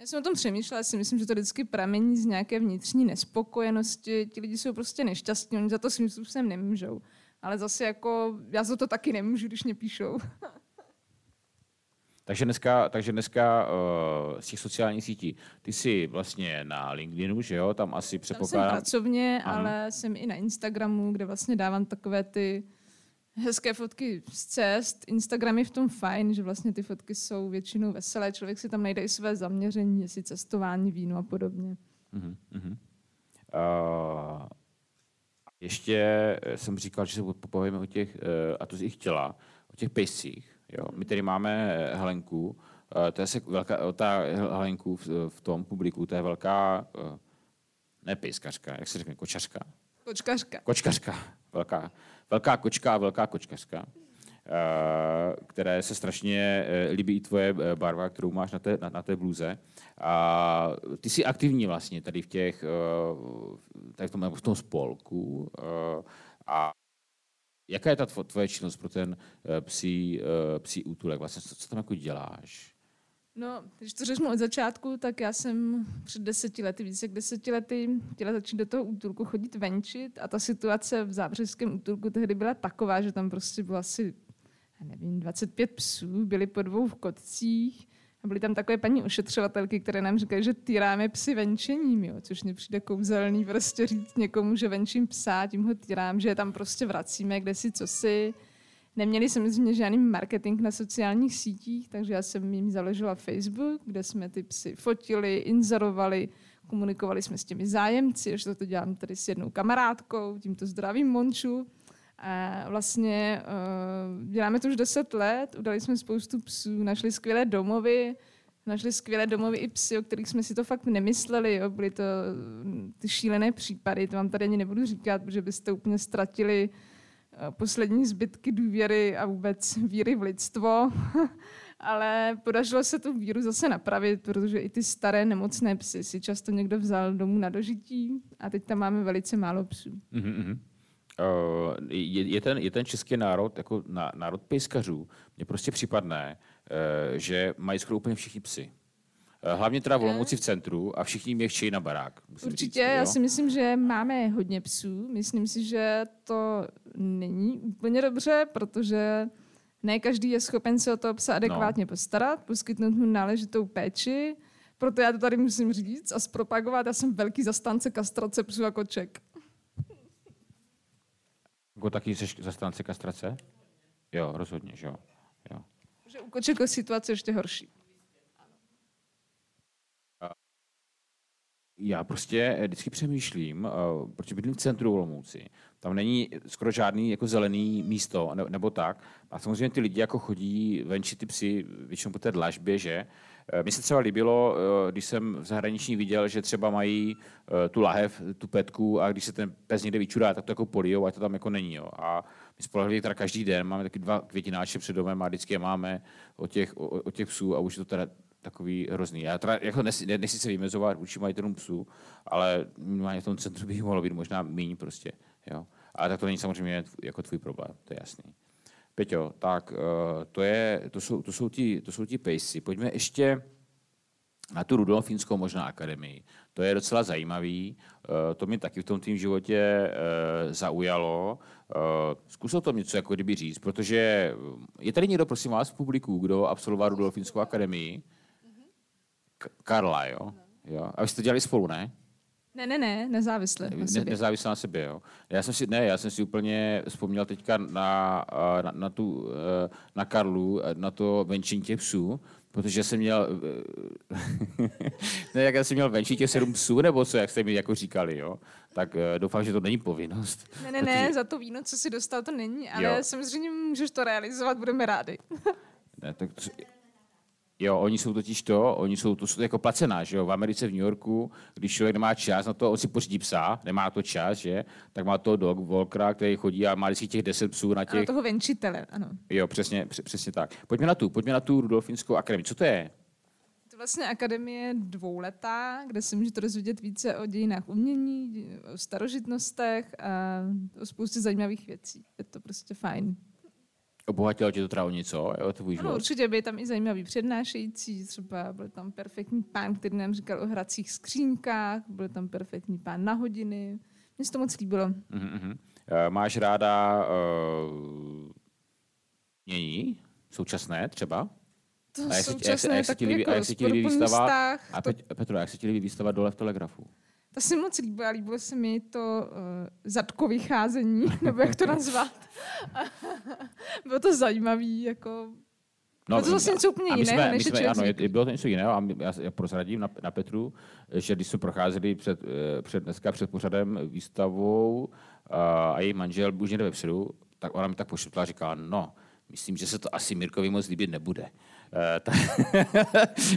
Já jsem o tom přemýšlela, si myslím, že to vždycky pramení z nějaké vnitřní nespokojenosti. Ti lidi jsou prostě nešťastní, oni za to svým způsobem nemůžou. Ale zase jako, já za to taky nemůžu, když mě píšou. takže dneska, takže dneska uh, z těch sociálních sítí, ty jsi vlastně na LinkedInu, že jo? Tam asi předpokládám... Tam jsem pracovně, ano. ale jsem i na Instagramu, kde vlastně dávám takové ty hezké fotky z cest. Instagram je v tom fajn, že vlastně ty fotky jsou většinou veselé. Člověk si tam najde i své zaměření, jestli cestování, víno a podobně. Uh-huh, uh-huh. Uh, ještě jsem říkal, že se popovíme o těch, uh, a to jsi chtěla, o těch pejscích. Jo. My tady máme Helenku, uh, to je velká, ta Helenku v, v tom publiku, to je velká, uh, ne pejskařka, jak se řekne, kočařka. Kočkařka. Kočkařka, velká velká kočka a velká kočkařka, eh, které se strašně eh, líbí i tvoje eh, barva, kterou máš na té, na, na té bluze. A ty jsi aktivní vlastně tady v těch, tady v tom, v tom spolku. A jaká je ta tvoje činnost pro ten psí, psí útulek? Vlastně, co, co tam jako děláš? No, když to řeknu od začátku, tak já jsem před deseti lety, více jak deseti lety, chtěla začít do toho útulku chodit venčit a ta situace v zábřeském útulku tehdy byla taková, že tam prostě bylo asi, já nevím, 25 psů, byli po dvou v kotcích a byly tam takové paní ošetřovatelky, které nám říkaly, že týráme psy venčením, jo, což mě přijde kouzelný prostě říct někomu, že venčím psa, tím ho týrám, že je tam prostě vracíme, kde si, co si. Neměli samozřejmě žádný marketing na sociálních sítích, takže já jsem jim založila Facebook, kde jsme ty psy fotili, inzerovali, komunikovali jsme s těmi zájemci, že to dělám tady s jednou kamarádkou, tímto zdravím Monču. A vlastně uh, děláme to už 10 let, udali jsme spoustu psů, našli skvělé domovy, našli skvělé domovy i psy, o kterých jsme si to fakt nemysleli. Jo. Byly to mm, ty šílené případy, to vám tady ani nebudu říkat, protože byste úplně ztratili Eh, poslední zbytky důvěry a vůbec víry v lidstvo. Ale podařilo se tu víru zase napravit, protože i ty staré nemocné psy si často někdo vzal domů na dožití a teď tam máme velice málo psů. Mm-hmm. Uh, je, je, ten, je ten český národ jako na, národ pejskařů. Mně prostě připadne, uh, že mají skoro úplně všichni psy. Eh, hlavně teda v Olomouci v centru a všichni mě chtějí na barák. Určitě, říct, já si myslím, že máme hodně psů. Myslím si, že to není úplně dobře, protože ne každý je schopen se o toho psa adekvátně no. postarat, poskytnout mu náležitou péči. Proto já to tady musím říct a zpropagovat. Já jsem velký zastánce kastrace psů a koček. Jako taky jsi zastánce kastrace? Jo, rozhodně, že jo. jo. Že u koček je situace ještě horší. Já prostě vždycky přemýšlím, protože bydlím v centru Olomouci, tam není skoro žádný jako zelený místo nebo tak. A samozřejmě ty lidi jako chodí venči ty psy většinou po té dlažbě, že? Eh, mně se třeba líbilo, eh, když jsem v zahraničí viděl, že třeba mají eh, tu lahev, tu petku a když se ten pes někde vyčurá, tak to jako polijou, a to tam jako není. Jo. A my spolehli teda každý den, máme taky dva květináče před domem a vždycky je máme o těch, o, o těch psů a už je to teda takový hrozný. Já teda jako nechci se vymezovat vůči majitelům psů, ale minimálně v tom centru by mohlo být možná méně prostě. Jo. Ale tak to není samozřejmě jako tvůj problém, to je jasný. Peťo, tak eh, to, je, to, jsou, to, jsou ti, to jsou ti pejsi. Pojďme ještě na tu Rudolfínskou možná akademii. To je docela zajímavý, eh, to mě taky v tom tým životě eh, zaujalo. Zkusil to něco jako kdyby říct, protože je tady někdo, prosím vás, v publiku, kdo absolvoval Rudolfínskou akademii? Karla, jo? jo. A vy jste to dělali spolu, ne? Ne, ne, ne, nezávisle na sobě. Ne, nezávisle na sobě, jo. Já jsem si, ne, já jsem si úplně vzpomněl teďka na, na, na, tu, na Karlu, na to venčení těch psů, protože jsem měl, ne, jak já jsem měl venčit těch sedm psů, nebo co, jak jste mi jako říkali, jo, tak doufám, že to není povinnost. Ne, ne, protože... ne, za to víno, co si dostal, to není, ale jo. samozřejmě můžeš to realizovat, budeme rádi. ne, tak to, Jo, oni jsou totiž to, oni jsou to jsou jako placená, že jo, v Americe, v New Yorku, když člověk nemá čas na to, on si pořídí psa, nemá to čas, že, tak má to dog Volkra, který chodí a má vždycky těch deset psů na těch... A toho venčitele, ano. Jo, přesně, přesně tak. Pojďme na tu, pojďme na tu Rudolfinskou akademii. Co to je? To vlastně akademie dvouletá, kde si můžete dozvědět více o dějinách umění, o starožitnostech a o spoustě zajímavých věcí. Je to prostě fajn. Obohatilo tě to teda o něco, jo, tvůj život? No, určitě byly tam i zajímavý přednášející, třeba byl tam perfektní pán, který nám říkal o hracích skřínkách, byl tam perfektní pán na hodiny. Mně se to moc líbilo. Uh, máš ráda uh, mění? Současné třeba? To a jak současné, jak, jak, jak, jak, jak, jak se ti líbí výstava? A Petro, jak se ti líbí výstava dole v Telegrafu? To se moc líbilo, líbilo se mi to uh, zadko vycházení, nebo jak to nazvat. bylo to zajímavý, jako No, bylo to zase něco úplně jiného, než jsme, ano, je, bylo to něco jiného a já, já prozradím na, na Petru, že když jsme procházeli před, eh, před, dneska před pořadem výstavou a, a její manžel už někde vepředu, tak ona mi tak pošeptala a říkala, no, myslím, že se to asi Mirkovi moc líbit nebude. Eh, ta,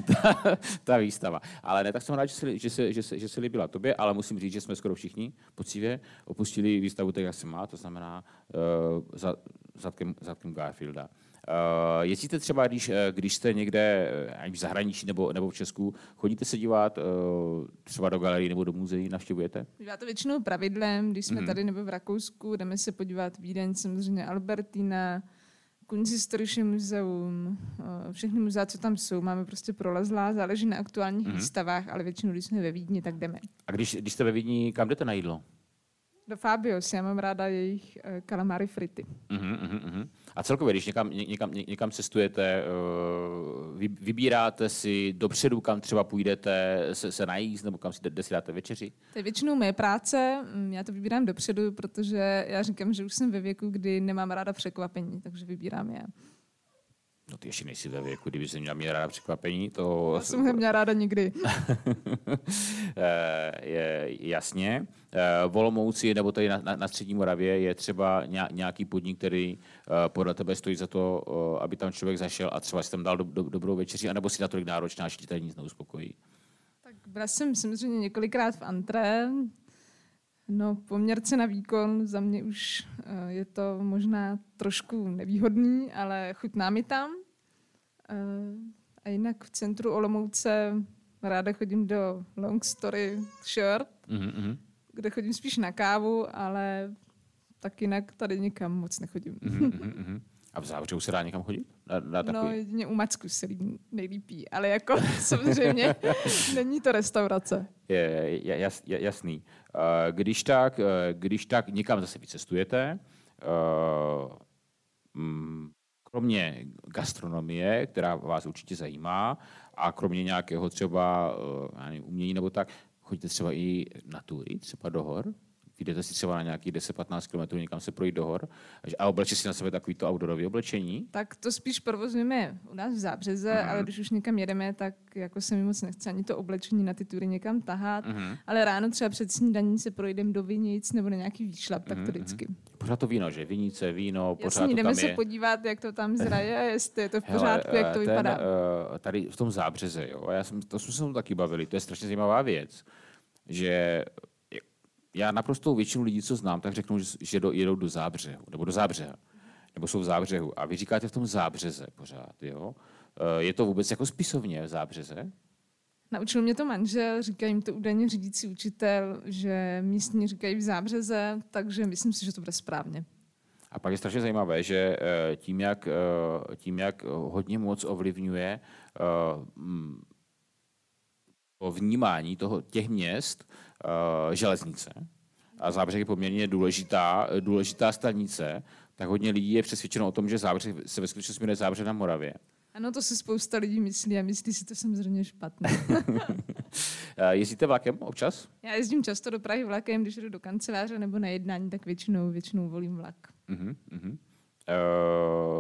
ta, ta výstava. Ale ne, tak jsem rád, že se, že, se, že, se, že se líbila tobě, ale musím říct, že jsme skoro všichni poctivě opustili výstavu tak, jak se má, to znamená uh, za, zadkem, zadkem Garfielda. Uh, jezdíte třeba, když, když jste někde v zahraničí nebo, nebo v Česku, chodíte se dívat uh, třeba do galerii nebo do muzeí, navštěvujete? Já to většinou pravidlem, když jsme mm. tady nebo v Rakousku, jdeme se podívat Vídeň, samozřejmě Albertina, Kunsthistorische muzeum, eh, všechny muzea, co tam jsou, máme prostě prolezlá, záleží na aktuálních mm-hmm. výstavách, ale většinou, když jsme ve Vídni, tak jdeme. A když, když jste ve Vídni, kam jdete na jídlo? Do Fabios, já mám ráda jejich uh, kalamary frity. Uh-huh, uh-huh. A celkově, když někam, někam, někam cestujete, uh, vy, vybíráte si dopředu, kam třeba půjdete se, se najíst, nebo kam si, kde si dáte večeři? To je většinou mé práce, mm, já to vybírám dopředu, protože já říkám, že už jsem ve věku, kdy nemám ráda překvapení, takže vybírám je. No ty ještě nejsi ve věku, kdyby jsi měla mít ráda překvapení, to... Já jsem neměla ráda nikdy. Eh, je, jasně. Eh, v Olomouci nebo tady na, na, na Střední Moravě je třeba nějaký podnik, který eh, podle tebe stojí za to, aby tam člověk zašel a třeba si tam dal do, do, dobrou večeři, anebo si natolik náročná, že ti tady nic neuspokojí. Tak byla jsem samozřejmě několikrát v Antré, No, poměrce na výkon za mě už je to možná trošku nevýhodný, ale chutná mi tam. A jinak v centru Olomouce ráda chodím do Long Story Short, mm-hmm. kde chodím spíš na kávu, ale tak jinak tady nikam moc nechodím. Mm-hmm. A v Závořihu se dá někam chodit? Na, na takový? No, jedině u Macku se nejlípí, ale jako samozřejmě není to restaurace. Je, je, jas, je jasný. Když tak, když tak někam zase vycestujete, mm, kromě gastronomie, která vás určitě zajímá, a kromě nějakého třeba uh, nevím, umění nebo tak, chodíte třeba i na tury, třeba do hor? Jdete si třeba na nějaký 10-15 km někam se projít do hor a oblečíte si na sebe takovýto outdoorové oblečení? Tak to spíš provozujeme u nás v Zábřeze, mm-hmm. ale když už někam jedeme, tak jako se mi moc nechce ani to oblečení na ty tury někam tahat. Mm-hmm. Ale ráno třeba před snídaní se projdeme do Vinic nebo na nějaký výšlap, tak to mhm, vždycky. Mm-hmm. Pořád to víno, že? Vinice, víno, pořád Jasně, to jdeme tam se je. podívat, jak to tam zraje a jestli je to v pořádku, Hele, jak to ten, vypadá. Eh, tady v tom Zábřeze, jo, a já jsem, to jsme se taky bavili, to je strašně zajímavá věc, že já naprosto většinu lidí, co znám, tak řeknou, že do, jedou do zábřehu, nebo do zábřeha, nebo jsou v zábřehu. A vy říkáte v tom zábřeze pořád, jo? Eh, je to vůbec jako spisovně v zábřeze? Naučil mě to manžel, říkají jim to údajně řídící učitel, že místní říkají v zábřeze, takže myslím si, že to bude správně. A pak je strašně zajímavé, že eh, tím, jak, eh, tím, jak hodně moc ovlivňuje vnímání toho, těch měst, uh, železnice a Zábřeh je poměrně důležitá, důležitá stanice, tak hodně lidí je přesvědčeno o tom, že Zábřeh se ve skutečnosti jmenuje Zábřeh na Moravě. Ano, to si spousta lidí myslí a myslí si to samozřejmě špatně. Eh, jezdíte vlakem občas? Já jezdím často do Prahy vlakem, když jdu do kanceláře nebo na jednání, tak většinou, většinou volím vlak. Uh-huh, uh-huh.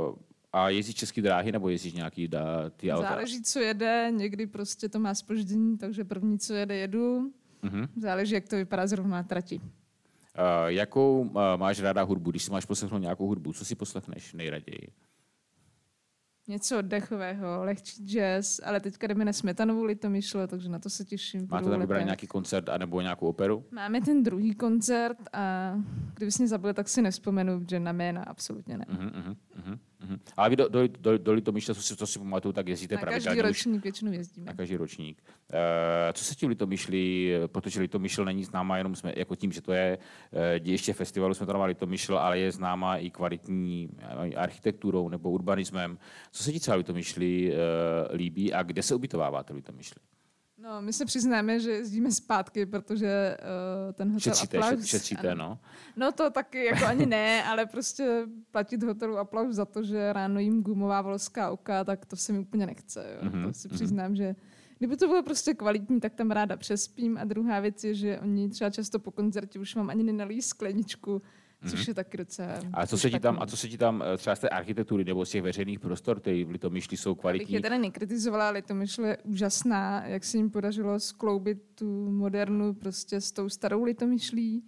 Uh, a jezdíš český dráhy nebo jezdíš nějaký da, ty auta? Záleží, co jede, někdy prostě to má spoždění, takže první, co jede, jedu. Mm-hmm. Záleží, jak to vypadá zrovna na trati. Uh, jakou uh, máš ráda hudbu? Když si máš poslechnout nějakou hudbu, co si poslechneš nejraději? něco oddechového, lehčí jazz, ale teďka jdeme na Smetanovou litomyšlo, takže na to se těším. Máte tam vybrat nějaký koncert anebo nějakou operu? Máme ten druhý koncert a kdyby mě zabil, tak si nespomenu, že na jména absolutně ne. Uh-huh, uh-huh, uh-huh. Ale vy do, do, do, do Litomyšle, co si, to si pamatuju, tak jezdíte na pravidelně. Na každý ročník většinou jezdíme. Na každý ročník. Uh, co se tím Litomyšlí, protože Litomyšl není známá jenom jsme, jako tím, že to je uh, ještě festivalu jsme to Litomyšl, ale je známá i kvalitní architekturou nebo urbanismem. Co se ti třeba Litomyšli uh, líbí a kde se ubytováváte Litomyšli? No, my se přiznáme, že jezdíme zpátky, protože uh, ten hotel šetříte, Aplaus... Šetříte, no. No to taky jako ani ne, ale prostě platit hotelu Aplaus za to, že ráno jim gumová volská oka, tak to se mi úplně nechce. Jo. Mm-hmm. To si mhm. přiznám, mm-hmm. že kdyby to bylo prostě kvalitní, tak tam ráda přespím. A druhá věc je, že oni třeba často po koncertě už vám ani nenalí skleničku, což mhm. je taky docela... A co, se ti tam, a co se ti tam eh, třeba z té architektury nebo z těch veřejných prostor, které v Litomyšli jsou kvalitní? Bych je teda nekritizovala, ale Litomyšl je úžasná, jak se jim podařilo skloubit tu modernu prostě s tou starou Litomyšlí.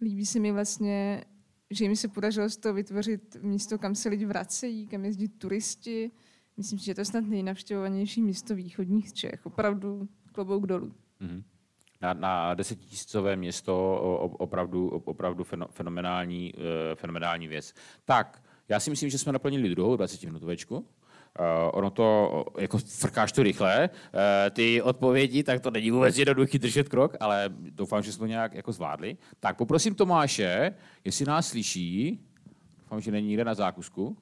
Líbí se mi vlastně, že jim se podařilo z toho vytvořit místo, kam se lidi vracejí, kam jezdí turisti. Myslím si, že to je snad nejnavštěvovanější místo východních Čech. Opravdu klobouk dolů. Mm-hmm na, na desetitisícové město opravdu, opravdu fenomenální, eh, fenomenální věc. Tak, já si myslím, že jsme naplnili druhou 20-minutovečku. Uh, ono to, jako frkáš to rychle, uh, ty odpovědi, tak to není vůbec jednoduchý držet krok, ale doufám, že jsme to nějak jako zvládli. Tak poprosím Tomáše, jestli nás slyší, doufám, že není nikde na zákusku.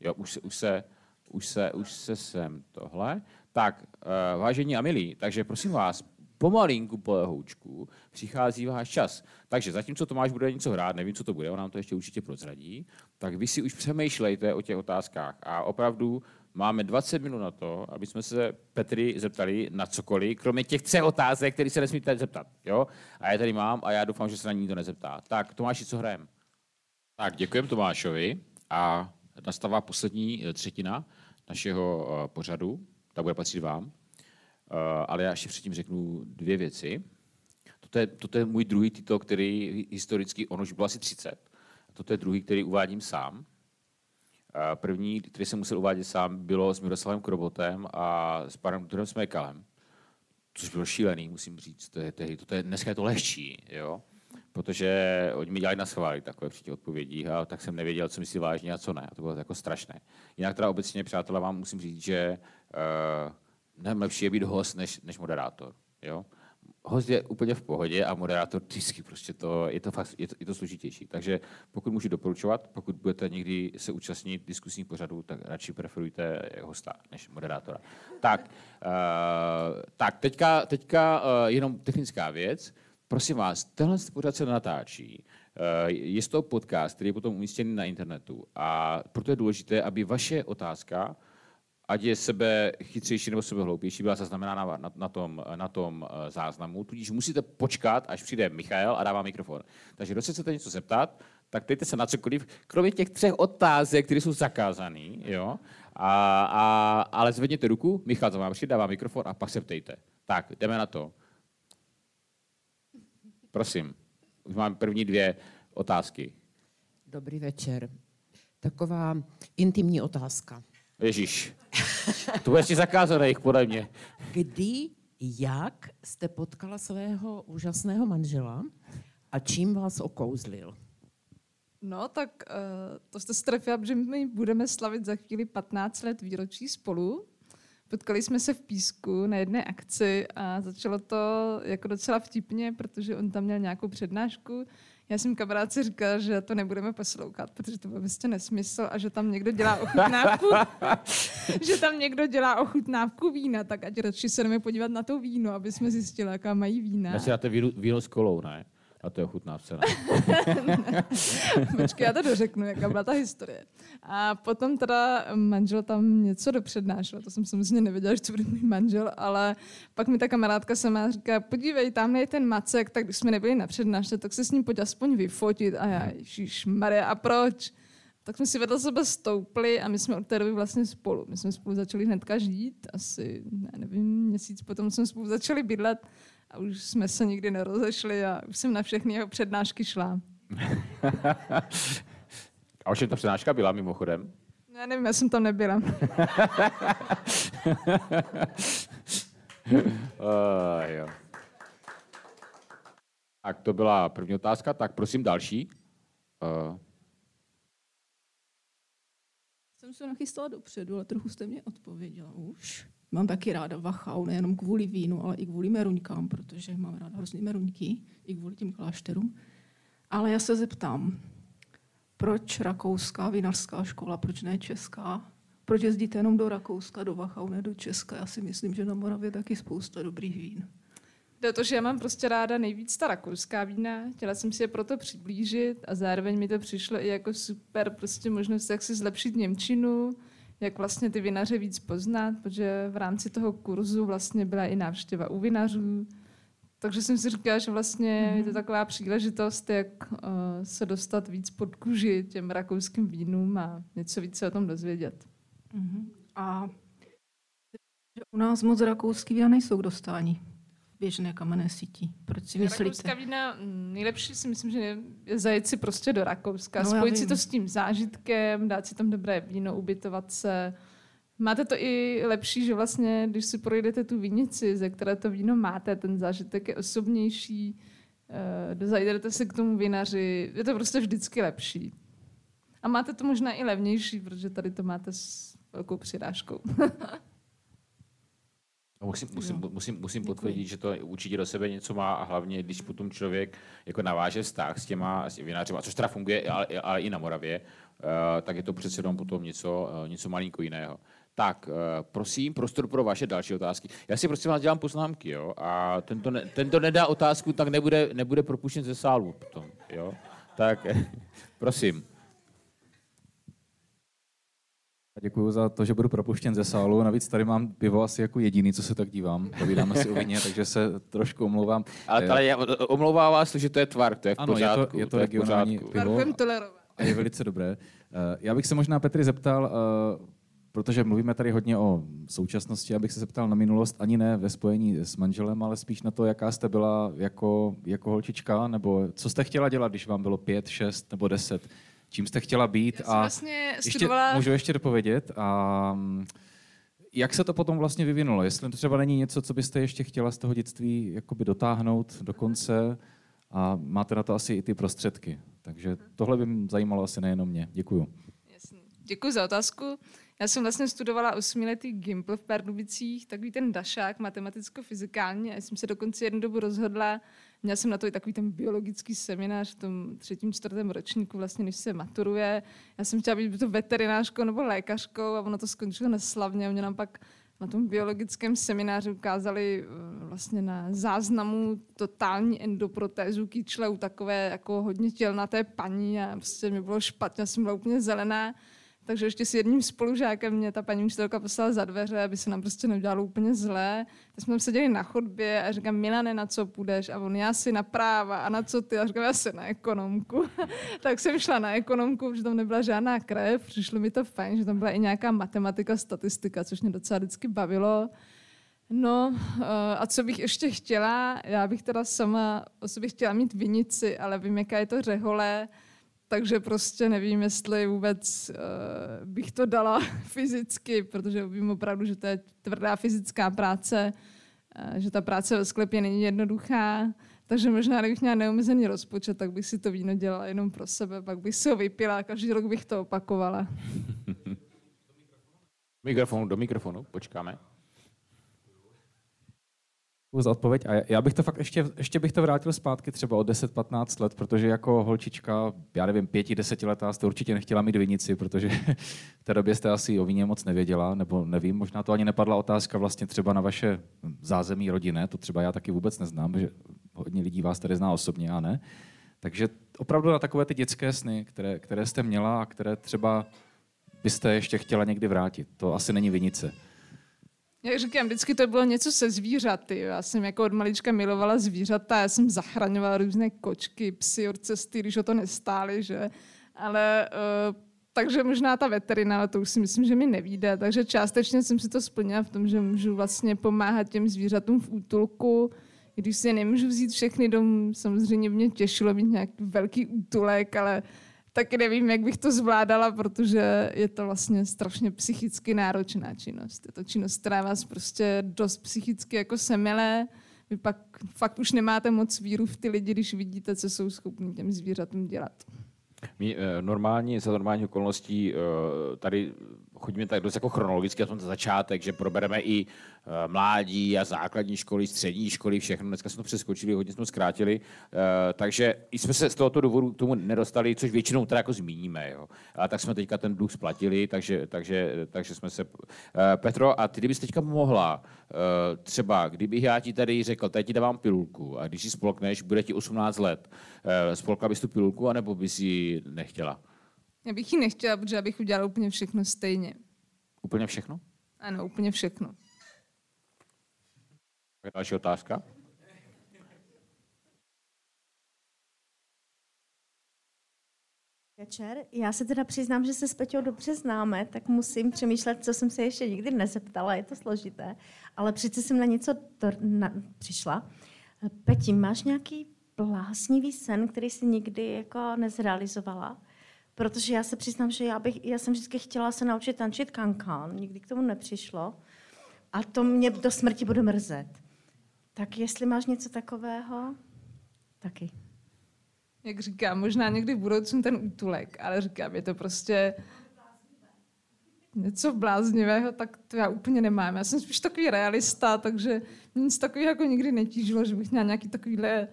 Jo, už se, už se, už se, už se sem tohle. Tak, uh, vážení a milí, takže prosím vás, pomalinku po lehoučku přichází váš čas. Takže zatímco Tomáš bude něco hrát, nevím, co to bude, on nám to ještě určitě prozradí, tak vy si už přemýšlejte o těch otázkách. A opravdu máme 20 minut na to, aby jsme se Petry zeptali na cokoliv, kromě těch třech otázek, které se nesmíte zeptat. Jo? A já tady mám a já doufám, že se na ní to nezeptá. Tak, Tomáši, co hrajem? Tak, děkujeme Tomášovi a nastává poslední eh, třetina našeho eh, pořadu. Ta bude patřit vám. Eh, ale já ještě předtím řeknu dvě věci. Toto je, toto je můj druhý titul, který historicky, on už byl asi 30. Toto je druhý, který uvádím sám. Eh, první, který jsem musel uvádět sám, bylo s Miroslavem Krobotem a s panem doktorem Smekalem. Což bylo šílený, musím říct. To je, to je, to je, dneska je to lehčí, jo? protože oni mi dělali na schvály takové při těch odpovědích a tak jsem nevěděl, co myslí vážně a co ne. A to bylo jako strašné. Jinak teda obecně, přátelé, vám musím říct, že uh, mnohem lepší je být host než, než moderátor. Jo? Host je úplně v pohodě a moderátor vždycky prostě to, je to, fakt, je to, je to složitější. Takže pokud můžu doporučovat, pokud budete někdy se účastnit diskusních pořadů, tak radši preferujte hosta než moderátora. Tak, uh, tak teďka, teďka uh, jenom technická věc. Prosím vás, tenhle pořad se natáčí Je to podcast, který je potom umístěný na internetu a proto je důležité, aby vaše otázka ať je sebe chytřejší nebo sebe hloupější, byla zaznamenána na, na, tom, na tom eh, záznamu. Tudíž musíte počkat, až přijde Michal a dává mikrofon. Takže kdo se chcete něco zeptat, tak dejte se na cokoliv, kromě těch třech otázek, které jsou zakázané, jo? A, a, ale zvedněte ruku, Michal za vám přijde, dává mikrofon a pak se ptejte. Tak, jdeme na to. Prosím, už mám první dvě otázky. Dobrý večer. Taková intimní otázka. Ježíš. To bude ještě zakázané jich, podle mě. Kdy, jak jste potkala svého úžasného manžela a čím vás okouzlil? No, tak uh, to jste strefila, že my budeme slavit za chvíli 15 let výročí spolu. Potkali jsme se v Písku na jedné akci a začalo to jako docela vtipně, protože on tam měl nějakou přednášku já jsem kamarádce říkala, že to nebudeme poslouchat, protože to byl vlastně nesmysl a že tam někdo dělá ochutnávku, že tam někdo dělá ochutnávku vína, tak ať radši se jdeme podívat na to víno, aby jsme zjistili, jaká mají vína. Já si dáte víno, víno s kolou, ne? A to je ochutnávce. Počkej, já to dořeknu, jaká byla ta historie. A potom teda manžel tam něco dopřednášel, to jsem samozřejmě nevěděla, že to bude můj manžel, ale pak mi ta kamarádka sama říká, podívej, tam je ten Macek, tak když jsme nebyli na přednášce, tak se s ním pojď aspoň vyfotit. A já, Maria, a proč? tak jsme si vedle sebe stoupli a my jsme od té doby vlastně spolu. My jsme spolu začali hnedka žít, asi, ne, nevím, měsíc potom jsme spolu začali bydlet a už jsme se nikdy nerozešli a už jsem na všechny jeho přednášky šla. a už ta přednáška byla mimochodem? Já nevím, já jsem tam nebyla. uh, jo. Tak to byla první otázka, tak prosím další. Uh. Jsem se nachystala dopředu, ale trochu jste mě odpověděla už. Mám taky ráda Wachau, nejenom kvůli vínu, ale i kvůli meruňkám, protože mám ráda hrozně meruňky, i kvůli těm klášterům. Ale já se zeptám, proč rakouská vinařská škola, proč ne česká? Proč jezdíte jenom do Rakouska, do Wachau, ne do Česka? Já si myslím, že na Moravě taky spousta dobrých vín. Jde to, že já mám prostě ráda nejvíc ta rakouská vína. Chtěla jsem si je proto přiblížit a zároveň mi to přišlo i jako super prostě možnost, jak si zlepšit Němčinu, jak vlastně ty vinaře víc poznat, protože v rámci toho kurzu vlastně byla i návštěva u vinařů. Takže jsem si říkala, že vlastně mm-hmm. je to mhm. taková příležitost, jak uh, se dostat víc pod kůži těm rakouským vínům a něco více o tom dozvědět. Mm-hmm. A u nás moc rakouský vína nejsou k dostání běžné kamenné sítí. Proč si myslíte? Rakouská vína, mm, nejlepší si myslím, že je zajet si prostě do Rakouska, no, spojit si to s tím zážitkem, dát si tam dobré víno, ubytovat se. Máte to i lepší, že vlastně, když si projdete tu vinici, ze které to víno máte, ten zážitek je osobnější, uh, zajdete se k tomu vinaři, je to prostě vždycky lepší. A máte to možná i levnější, protože tady to máte s velkou přirážkou. Musím, musím, musím, musím potvrdit, že to určitě do sebe něco má a hlavně, když potom člověk jako naváže vztah s těma s vinářema, což teda funguje ale, ale i na Moravě, uh, tak je to přece jenom potom něco, uh, něco malinko jiného. Tak, uh, prosím, prostor pro vaše další otázky. Já si prosím vás dělám poznámky, jo, a tento, ne, tento nedá otázku, tak nebude, nebude propuštěn ze sálu potom, jo. Tak, prosím. Děkuji za to, že budu propuštěn ze sálu. Navíc tady mám pivo asi jako jediný, co se tak dívám. Povídáme si o víně, takže se trošku omlouvám. Ale tady já, omlouvá vás, že to je tvar, to je v ano, pořádku. Je to, je to, to regionální pivo. A je velice dobré. Eh, já bych se možná Petri zeptal, eh, protože mluvíme tady hodně o současnosti, abych se zeptal na minulost, ani ne ve spojení s manželem, ale spíš na to, jaká jste byla jako, jako holčička, nebo co jste chtěla dělat, když vám bylo pět, šest nebo deset čím jste chtěla být. Já a vlastně studovala... ještě, můžu ještě dopovědět. A mm, jak se to potom vlastně vyvinulo? Jestli to třeba není něco, co byste ještě chtěla z toho dětství jakoby dotáhnout do konce a máte na to asi i ty prostředky. Takže tohle by mě zajímalo asi nejenom mě. Děkuju. Jasně. Děkuji za otázku. Já jsem vlastně studovala osmiletý Gimpl v Pardubicích, takový ten dašák matematicko-fyzikální a jsem se dokonce jednu dobu rozhodla, Měla jsem na to i takový ten biologický seminář v tom třetím, čtvrtém ročníku, vlastně, než se maturuje. Já jsem chtěla být to veterinářkou nebo lékařkou a ono to skončilo neslavně. Mě nám pak na tom biologickém semináři ukázali eh, vlastně na záznamu totální endoprotézu kyčle u takové jako hodně tělnaté paní a prostě mi bylo špatně, jsem byla úplně zelená. Takže ještě s jedním spolužákem mě ta paní učitelka poslala za dveře, aby se nám prostě neudělalo úplně zlé. Tak jsme seděli na chodbě a říkám, Milane, na co půjdeš? A on, já si na práva. A na co ty? A říkám, já si na ekonomku. tak jsem šla na ekonomku, protože tam nebyla žádná krev. Přišlo mi to fajn, že tam byla i nějaká matematika, statistika, což mě docela vždycky bavilo. No eh, a co bych ještě chtěla? Já bych teda sama o sobě chtěla mít vinici, ale vím, jaká je to řehole, takže prostě nevím, jestli vůbec uh, bych to dala fyzicky, protože vím opravdu, že to je tvrdá fyzická práce, uh, že ta práce ve sklepě není jednoduchá, takže možná, kdybych měla neomezený rozpočet, tak bych si to víno dělala jenom pro sebe, pak bych si ho vypila a každý rok bych to opakovala. Mikrofonu, do mikrofonu, počkáme za odpověď. A já bych to fakt ještě, ještě bych to vrátil zpátky třeba o 10-15 let, protože jako holčička, já nevím, pěti, desetiletá jste určitě nechtěla mít vinici, protože v té době jste asi o víně moc nevěděla, nebo nevím, možná to ani nepadla otázka vlastně třeba na vaše zázemí rodinné, to třeba já taky vůbec neznám, že hodně lidí vás tady zná osobně, a ne. Takže opravdu na takové ty dětské sny, které, které jste měla a které třeba byste ještě chtěla někdy vrátit. To asi není vinice. Jak říkám, vždycky to bylo něco se zvířaty. Já jsem jako od malička milovala zvířata, já jsem zachraňovala různé kočky, psy, orcesty, když o to nestály, že? Ale uh, takže možná ta veterina, ale to už si myslím, že mi nevíde. Takže částečně jsem si to splnila v tom, že můžu vlastně pomáhat těm zvířatům v útulku, když si je nemůžu vzít všechny domů, samozřejmě mě těšilo mít nějaký velký útulek, ale taky nevím, jak bych to zvládala, protože je to vlastně strašně psychicky náročná činnost. Je to činnost, která vás prostě dost psychicky jako semele. Vy pak fakt už nemáte moc víru v ty lidi, když vidíte, co jsou schopni těm zvířatům dělat. My eh, normálně, za normální okolností eh, tady chodíme tak dost jako chronologicky a tom začátek, že probereme i eh, mládí a základní školy, střední školy, všechno. Dneska jsme to přeskočili, hodně jsme to zkrátili, eh, takže jsme se z tohoto důvodu tomu nedostali, což většinou teda jako zmíníme. Jo. A tak jsme teďka ten dluh splatili, takže, takže, takže jsme se... Eh, Petro, a ty kdybys teďka mohla, třeba kdybych já ti tady řekl, teď ti dávám pilulku a když ji spolkneš, bude ti 18 let, spolkla bys tu pilulku, anebo bys ji nechtěla? Já bych ji nechtěla, protože já bych udělala úplně všechno stejně. Úplně všechno? Ano, úplně všechno. Další otázka? Večer. Já se teda přiznám, že se s Peťou dobře známe, tak musím přemýšlet, co jsem se ještě nikdy nezeptala, je to složité, ale přece jsem na něco to, na, přišla. Peti, máš nějaký bláznivý sen, který jsi nikdy jako nezrealizovala? Protože já se přiznám, že já, bych, já jsem vždycky chtěla se naučit tančit kankán, nikdy k tomu nepřišlo. A to mě do smrti bude mrzet. Tak jestli máš něco takového, taky. Jak říkám, možná někdy v budoucnu ten útulek, ale říkám, je to prostě něco bláznivého, tak to já úplně nemám. Já jsem spíš takový realista, takže nic takového jako nikdy netížilo, že bych měla nějaký takovýhle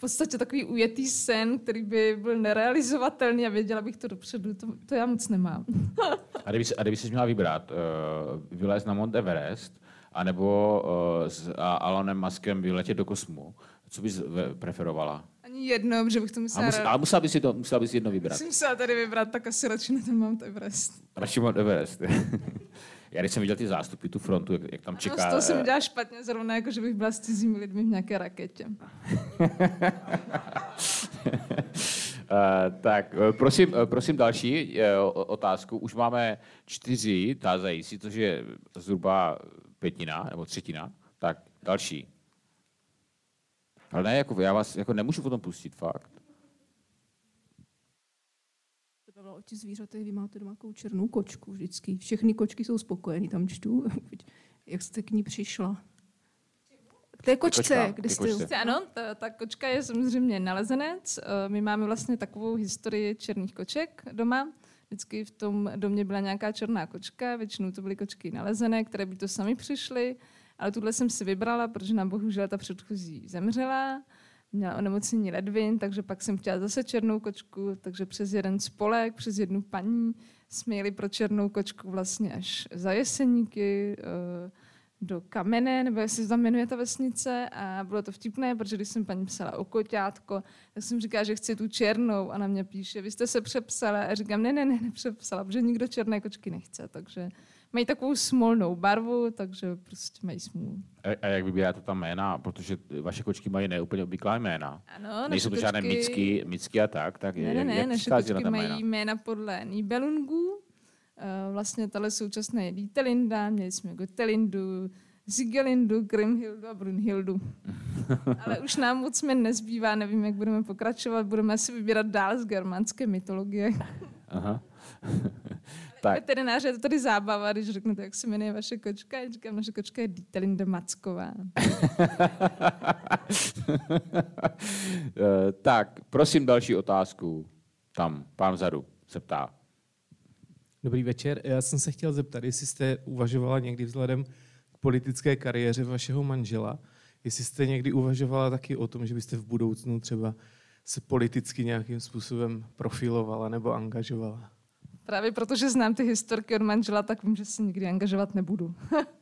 podstatě takový ujetý sen, který by byl nerealizovatelný a věděla bych to dopředu. To, to já moc nemám. a kdyby, a kdyby jsi měla vybrat, uh, vylézt na Mount Everest, anebo uh, s Alonem Muskem vyletět do kosmu, co bys preferovala? Ani jedno, protože bych to musela... mus, ale musela bys, si to, musela bys jedno vybrat. Jsem musela tady vybrat, tak asi radši na ten Mount Everest. Radši Mount Everest. Já když jsem viděl ty zástupy, tu frontu, jak, jak tam čeká... No, to jsem dělala špatně, zrovna jako, že bych byla s cizími lidmi v nějaké raketě. uh, tak, eh, prosím, eh, prosím další uh, otázku. Už máme čtyři tázající, což je zhruba pětina nebo třetina. Tak, další. Ale ne, jako já vás jako nemůžu potom pustit, fakt o těch zvířatech, vy máte doma takovou černou kočku vždycky. Všechny kočky jsou spokojený, tam čtu. Jak jste k ní přišla? K té kočce, kočka, kde jste... Kočce. Ano, ta, ta kočka je samozřejmě nalezenec. Eh, my máme vlastně takovou historii černých koček doma. Vždycky v tom domě byla nějaká černá kočka, většinou to byly kočky nalezené, které by to sami přišly, ale tuhle jsem si vybrala, protože nám bohužel ta předchozí zemřela měla onemocnění ledvin, takže pak jsem chtěla zase černou kočku, takže přes jeden spolek, přes jednu paní jsme jeli pro černou kočku vlastně až za jeseníky. Eh, do Kamene, nebo jestli se tam jmenuje ta vesnice a bylo to vtipné, protože když jsem paní psala o koťátko, tak jsem říkala, že chci tu černou a na mě píše, vy jste se přepsala a říkám, ne, ne, ne, nepřepsala, protože nikdo černé kočky nechce, takže mají takovou smolnou barvu, takže prostě mají smůlu. A, a jak vybíráte tam jména, protože vaše kočky mají neúplně obvyklá jména. Ano, Nejsou to kočky... žádné micky, micky a tak, tak ne, ne, ne, jak naše kočky na mají jména? jména podle Nibelungu, Uh, vlastně tahle současné je Dietelinda, měli jsme Gotelindu, Zigelindu, Grimhildu a Brunhildu. Ale už nám moc mě nezbývá, nevím, jak budeme pokračovat, budeme si vybírat dál z germánské mytologie. Aha. tak. Veterináře je to tady zábava, když řeknete, jak se jmenuje vaše kočka. Já říkám, naše kočka je Dietelinda Macková. Eh, tak, prosím další otázku. Tam, pán vzadu se ptá. Dobrý večer. Já jsem se chtěl zeptat, jestli jste uvažovala někdy vzhledem k politické kariéře vašeho manžela, jestli jste někdy uvažovala taky o tom, že byste v budoucnu třeba se politicky nějakým způsobem profilovala nebo angažovala. Právě protože znám ty historky od manžela, tak vím, že se nikdy angažovat nebudu.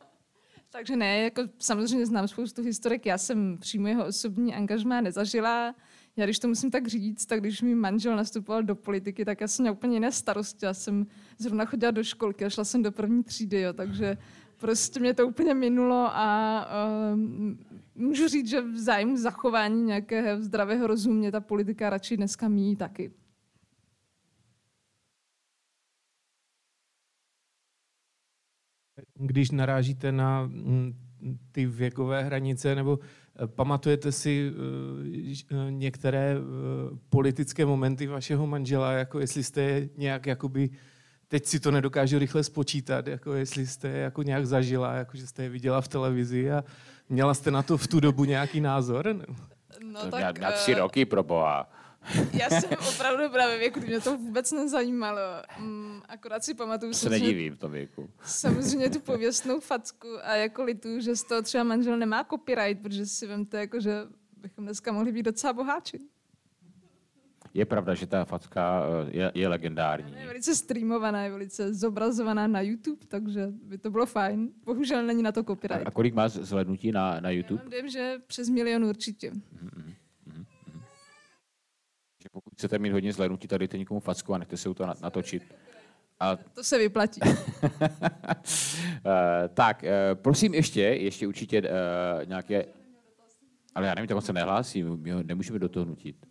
Takže ne, jako samozřejmě znám spoustu historek. Já jsem přímo jeho osobní angažmá nezažila. Já když to musím tak říct, tak když mi manžel nastupoval do politiky, tak já jsem měla úplně jiné starosti. Já jsem zrovna chodila do školky a šla jsem do první třídy, jo, takže prostě mě to úplně minulo a uh, můžu říct, že v zájmu zachování nějakého zdravého rozumě ta politika radši dneska míjí taky. Když narážíte na mm, ty věkové hranice, nebo eh, pamatujete si uh, některé uh, politické momenty vašeho manžela, jako jestli jste je nějak jakoby teď si to nedokážu rychle spočítat, jako jestli jste je jako nějak zažila, jako že jste je viděla v televizi a měla jste na to v tu dobu nějaký názor? No, to tak, na, na tři roky, pro boha. Já jsem opravdu právě věku, kdy mě to vůbec nezajímalo. Mm, akorát si pamatuju... Se nedivím to věku. Samozřejmě tu pověstnou facku a jako litu, že z toho třeba manžel nemá copyright, protože si vemte, jako, že bychom dneska mohli být docela boháči. Je pravda, že ta facka eh, je, je legendární. Je velice streamovaná, je velice zobrazovaná na YouTube, takže by to bylo fajn. Bohužel není na to copyright. A, kolik má zhlednutí na, na YouTube? Já vím, že přes milion určitě. Mm-hmm. Chcete mít hodně zhlédnutí, tak dejte někomu facku a nechte se to natočit. A... To se vyplatí. uh, tak, uh, prosím ještě, ještě určitě uh, nějaké... Ale já nevím, tak on se nehlásí, my ho nemůžeme do toho nutit.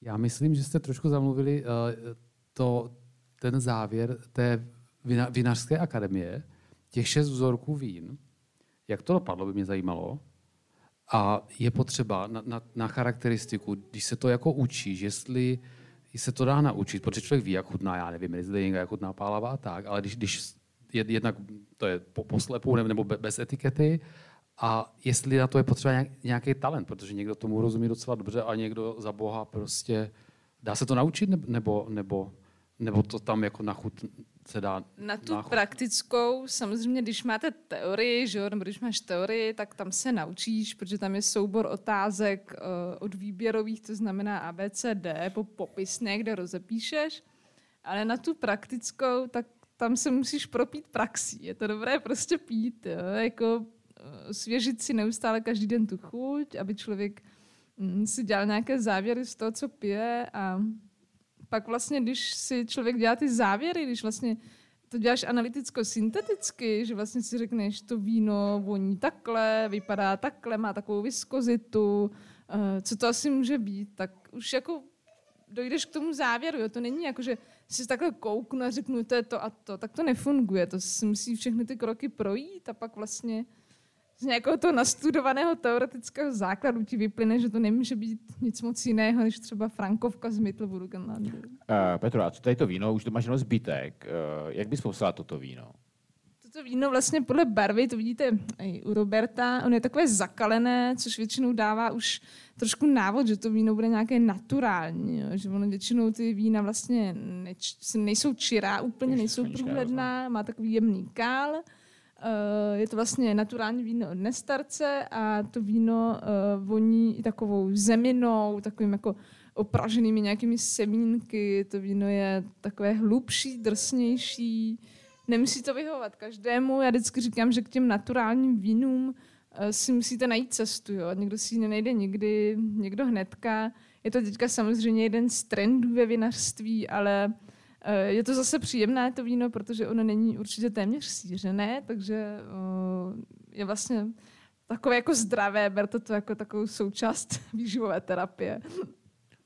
Já myslím, že jste trošku zamluvili to, ten závěr té vina, vinařské akademie, těch šest vzorků vín, jak to dopadlo, by mě zajímalo. A je potřeba na, na, na charakteristiku, když se to jako učíš, jestli se to dá naučit, protože člověk ví, jak chutná, já nevím, Riesling, jak chutná pálava a tak, ale když, když jednak to je po, poslepu nebo bez etikety, a jestli na to je potřeba nějaký talent, protože někdo tomu rozumí docela dobře a někdo za boha prostě... Dá se to naučit nebo, nebo, nebo to tam jako na chut se dá... Na tu náchod. praktickou, samozřejmě, když máte teorii, že jo, nebo když máš teorii, tak tam se naučíš, protože tam je soubor otázek uh, od výběrových, to znamená ABCD, po popisné, kde rozepíšeš, ale na tu praktickou, tak tam se musíš propít praxí. Je to dobré prostě pít, jo? jako uh, svěžit si neustále každý den tu chuť, aby člověk um, si dělal nějaké závěry z toho, co pije a pak vlastně, když si člověk dělá ty závěry, když vlastně to děláš analyticko-synteticky, že vlastně si řekneš, to víno voní takhle, vypadá takhle, má takovou viskozitu, uh, co to asi může být, tak už jako dojdeš k tomu závěru. Jo? To není jako, že si takhle kouknu a řeknu, to je to a to. Tak to nefunguje. To si musí všechny ty kroky projít a pak vlastně z nějakého toho nastudovaného teoretického základu ti vyplyne, že to nemůže být nic moc jiného, než třeba Frankovka z Mittelburgenlandu. Uh, Petro, a co tady to víno? Už to máš jenom zbytek. Uh, jak bys popsala toto víno? Toto víno vlastně podle barvy, to vidíte i u Roberta, on je takové zakalené, což většinou dává už trošku návod, že to víno bude nějaké naturální, jo? že ono většinou ty vína vlastně neč, nejsou čirá úplně, nejsou průhledná, má takový jemný kál, je to vlastně naturální víno od Nestarce a to víno uh, voní i takovou zeminou, takovým jako opraženými nějakými semínky. To víno je takové hlubší, drsnější. Nemusí to vyhovovat každému. Já vždycky říkám, že k těm naturálním vínům eh, si musíte najít cestu. Jo? Někdo si ji nenajde nikdy, někdo hnedka. Je to teďka samozřejmě jeden z trendů ve vinařství, ale eh, je to zase příjemné to víno, protože ono není určitě téměř sířené, takže eh, je vlastně takové jako zdravé, berte to jako takovou součást výživové terapie.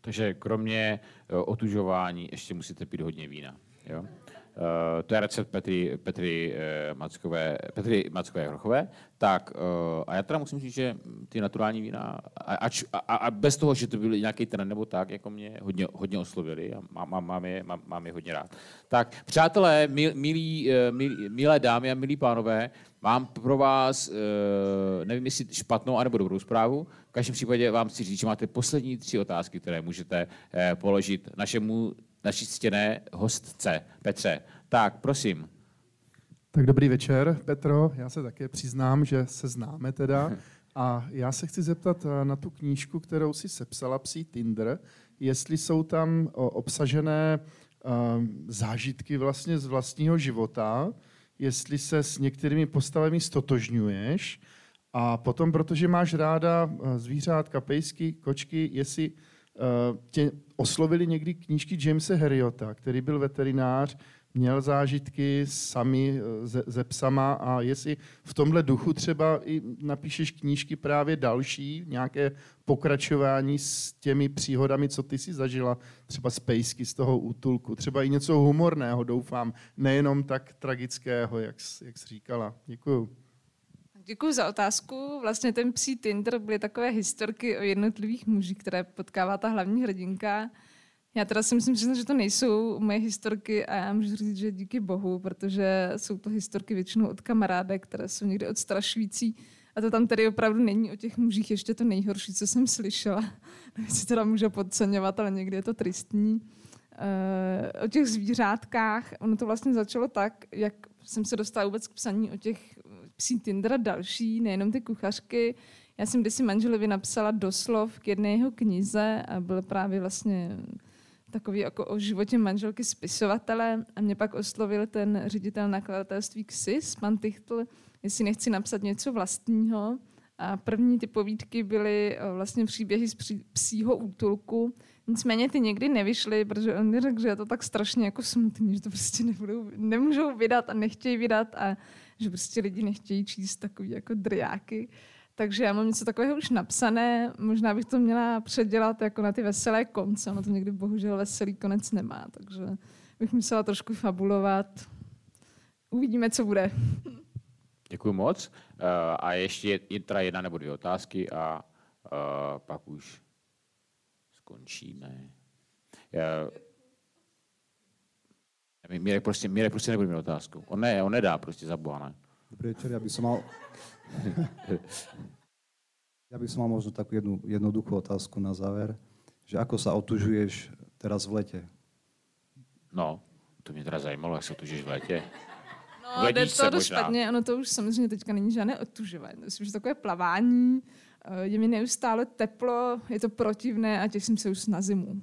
Takže kromě otužování ještě musíte pít hodně vína. Jo? Uh, to je recept Petry, Petry, uh, Mackové, Petry Mackové Hrochové. Tak, uh, a já teda musím říct, že ty naturální vína, ač, a, a, bez toho, že to byl nějaký trend nebo tak, jako mě hodně, hodně oslovili a mám, mám, mám, je, mám, mám je hodně rád. Tak, přátelé, mil, milí, milí, milé dámy a milí pánové, mám pro vás, nevím jestli špatnou anebo dobrou zprávu. V každém případě vám chci říct, že máte poslední tři otázky, které můžete položit našemu naší ctěné hostce Petře. Tak, prosím. Tak dobrý večer, Petro. Já se také přiznám, že se známe teda. A já se chci zeptat eh, na tu knížku, kterou si sepsala Psí Tinder, jestli jsou tam obsažené eh, zážitky vlastně z vlastního života, jestli se s některými postavami stotožňuješ a potom, protože máš ráda eh, zvířátka, pejsky, kočky, jestli tě oslovili někdy knížky Jamesa Herriota, který byl veterinář, měl zážitky sami ze, ze psama a jestli v tomhle duchu třeba i napíšeš knížky právě další, nějaké pokračování s těmi příhodami, co ty si zažila, třeba z pejsky, z toho útulku, třeba i něco humorného, doufám, nejenom tak tragického, jak, jak jsi říkala. Děkuju. Děkuji za otázku. Vlastně ten psí Tinder byly takové historky o jednotlivých mužích, které potkává ta hlavní hrdinka. Já teda si myslím, že to nejsou moje historky a já můžu říct, že díky bohu, protože jsou to historky většinou od kamarádek, které jsou někdy odstrašující. A to tam tedy opravdu není o těch mužích ještě to nejhorší, co jsem slyšela. Nechci teda může podceňovat, ale někdy je to tristní. Uh, o těch zvířátkách, ono to vlastně začalo tak, jak jsem se dostala vůbec k psaní o těch psí Tinder a další, nejenom ty kuchařky. Já jsem kdysi manželovi napsala doslov k jedné jeho knize a byl právě vlastně takový jako o životě manželky spisovatele a mě pak oslovil ten ředitel nakladatelství KSIS, pan Tichtl, jestli nechci napsat něco vlastního. A první ty povídky byly eh, vlastně příběhy z psího útulku. Nicméně ty někdy nevyšly, protože on mi řekl, že je to tak strašně jako smutný, že to prostě nebudou, nemůžou vydat a nechtějí vydat a že prostě lidi nechtějí číst takový jako driáky. Takže já mám něco takového už napsané, možná bych to měla předělat jako na ty veselé konce, ono to někdy bohužel veselý konec nemá, takže bych musela trošku fabulovat. Uvidíme, co bude. Děkuji moc. Uh, a ještě je teda jedna nebo dvě otázky a uh, pak už skončíme. Uh, Mirek prostě, Mirek prostě nebude mít otázku. On ne, on nedá prostě za boha, ne? Dobrý večer, ja by som mal... ja by som mal možno takú jednu jednoduchú otázku na záver, že ako sa otužuješ teraz v lete? No, to mě teda zajímalo, jak se otužuješ v létě. No, jde to dost špatně, ono to už samozřejmě teďka není žádné otužování. Myslím, že takové plavání, je mi neustále teplo, je to protivné a těším se už na zimu.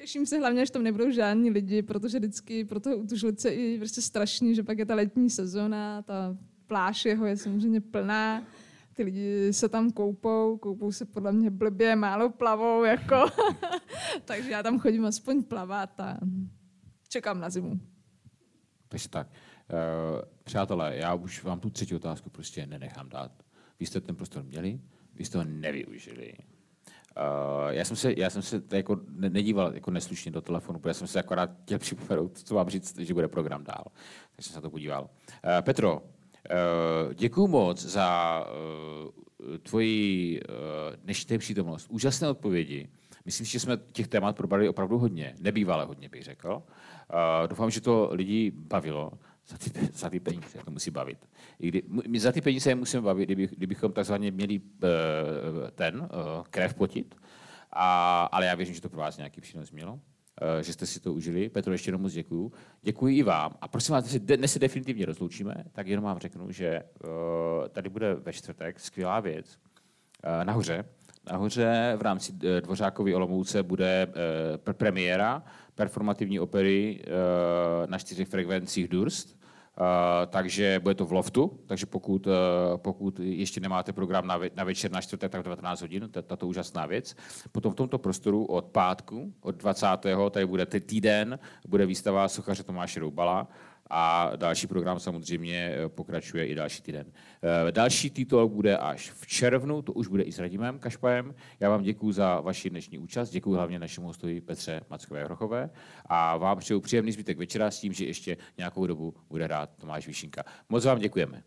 Těším se hlavně, že tam nebudou žádní lidi, protože vždycky pro toho utužlice je prostě strašný, že pak je ta letní sezóna, ta pláž jeho je samozřejmě plná, ty lidi se tam koupou, koupou se podle mě blbě, málo plavou, jako. Takže já tam chodím aspoň plavat a čekám na zimu. Takže tak. Uh, přátelé, já už vám tu třetí otázku prostě nenechám dát. Vy jste ten prostor měli, vy jste ho nevyužili. Uh, já jsem se, já jsem se jako nedíval jako neslušně do telefonu, protože jsem se akorát chtěl připomenout, co vám říct, že bude program dál. Tak jsem se na to podíval. Uh, Petro, uh, děkuji moc za uh, tvoji uh, dnešní přítomnost. Úžasné odpovědi. Myslím, že jsme těch témat probrali opravdu hodně, nebývalé hodně, bych řekl. Uh, doufám, že to lidi bavilo za ty, za ty peníze to musí bavit. I kdy, my za ty peníze je musíme bavit, kdyby, kdybychom takzvaně měli uh, ten uh, krev potit. A, ale já věřím, že to pro vás nějaký přínos mělo, uh, že jste si to užili. Petro, ještě jednou moc děkuju. Děkuji i vám. A prosím vás, dnes se definitivně rozloučíme, tak jenom vám řeknu, že tady bude ve čtvrtek skvělá věc. nahoře. Nahoře v rámci Dvořákovy Olomouce bude premiéra performativní opery na čtyřech frekvencích Durst, Uh, takže bude to v loftu, takže pokud, uh, pokud ještě nemáte program na, ve, na večer na čtvrtek, tak 19 hodin, tato úžasná věc. Potom v tomto prostoru od pátku, od 20. tady bude týden, bude výstava sochaře Tomáše Roubala, a další program samozřejmě eh, pokračuje i další týden. Eh, další titul bude až v červnu, to už bude i s Radimem Kašpajem. Já vám děkuji za vaši dnešní účast, děkuji hlavně našemu hostovi Petře Mackové Hrochové a vám přeju příjemný zbytek večera s tím, že ještě nějakou dobu bude rád Tomáš Výšinka. Moc vám děkujeme.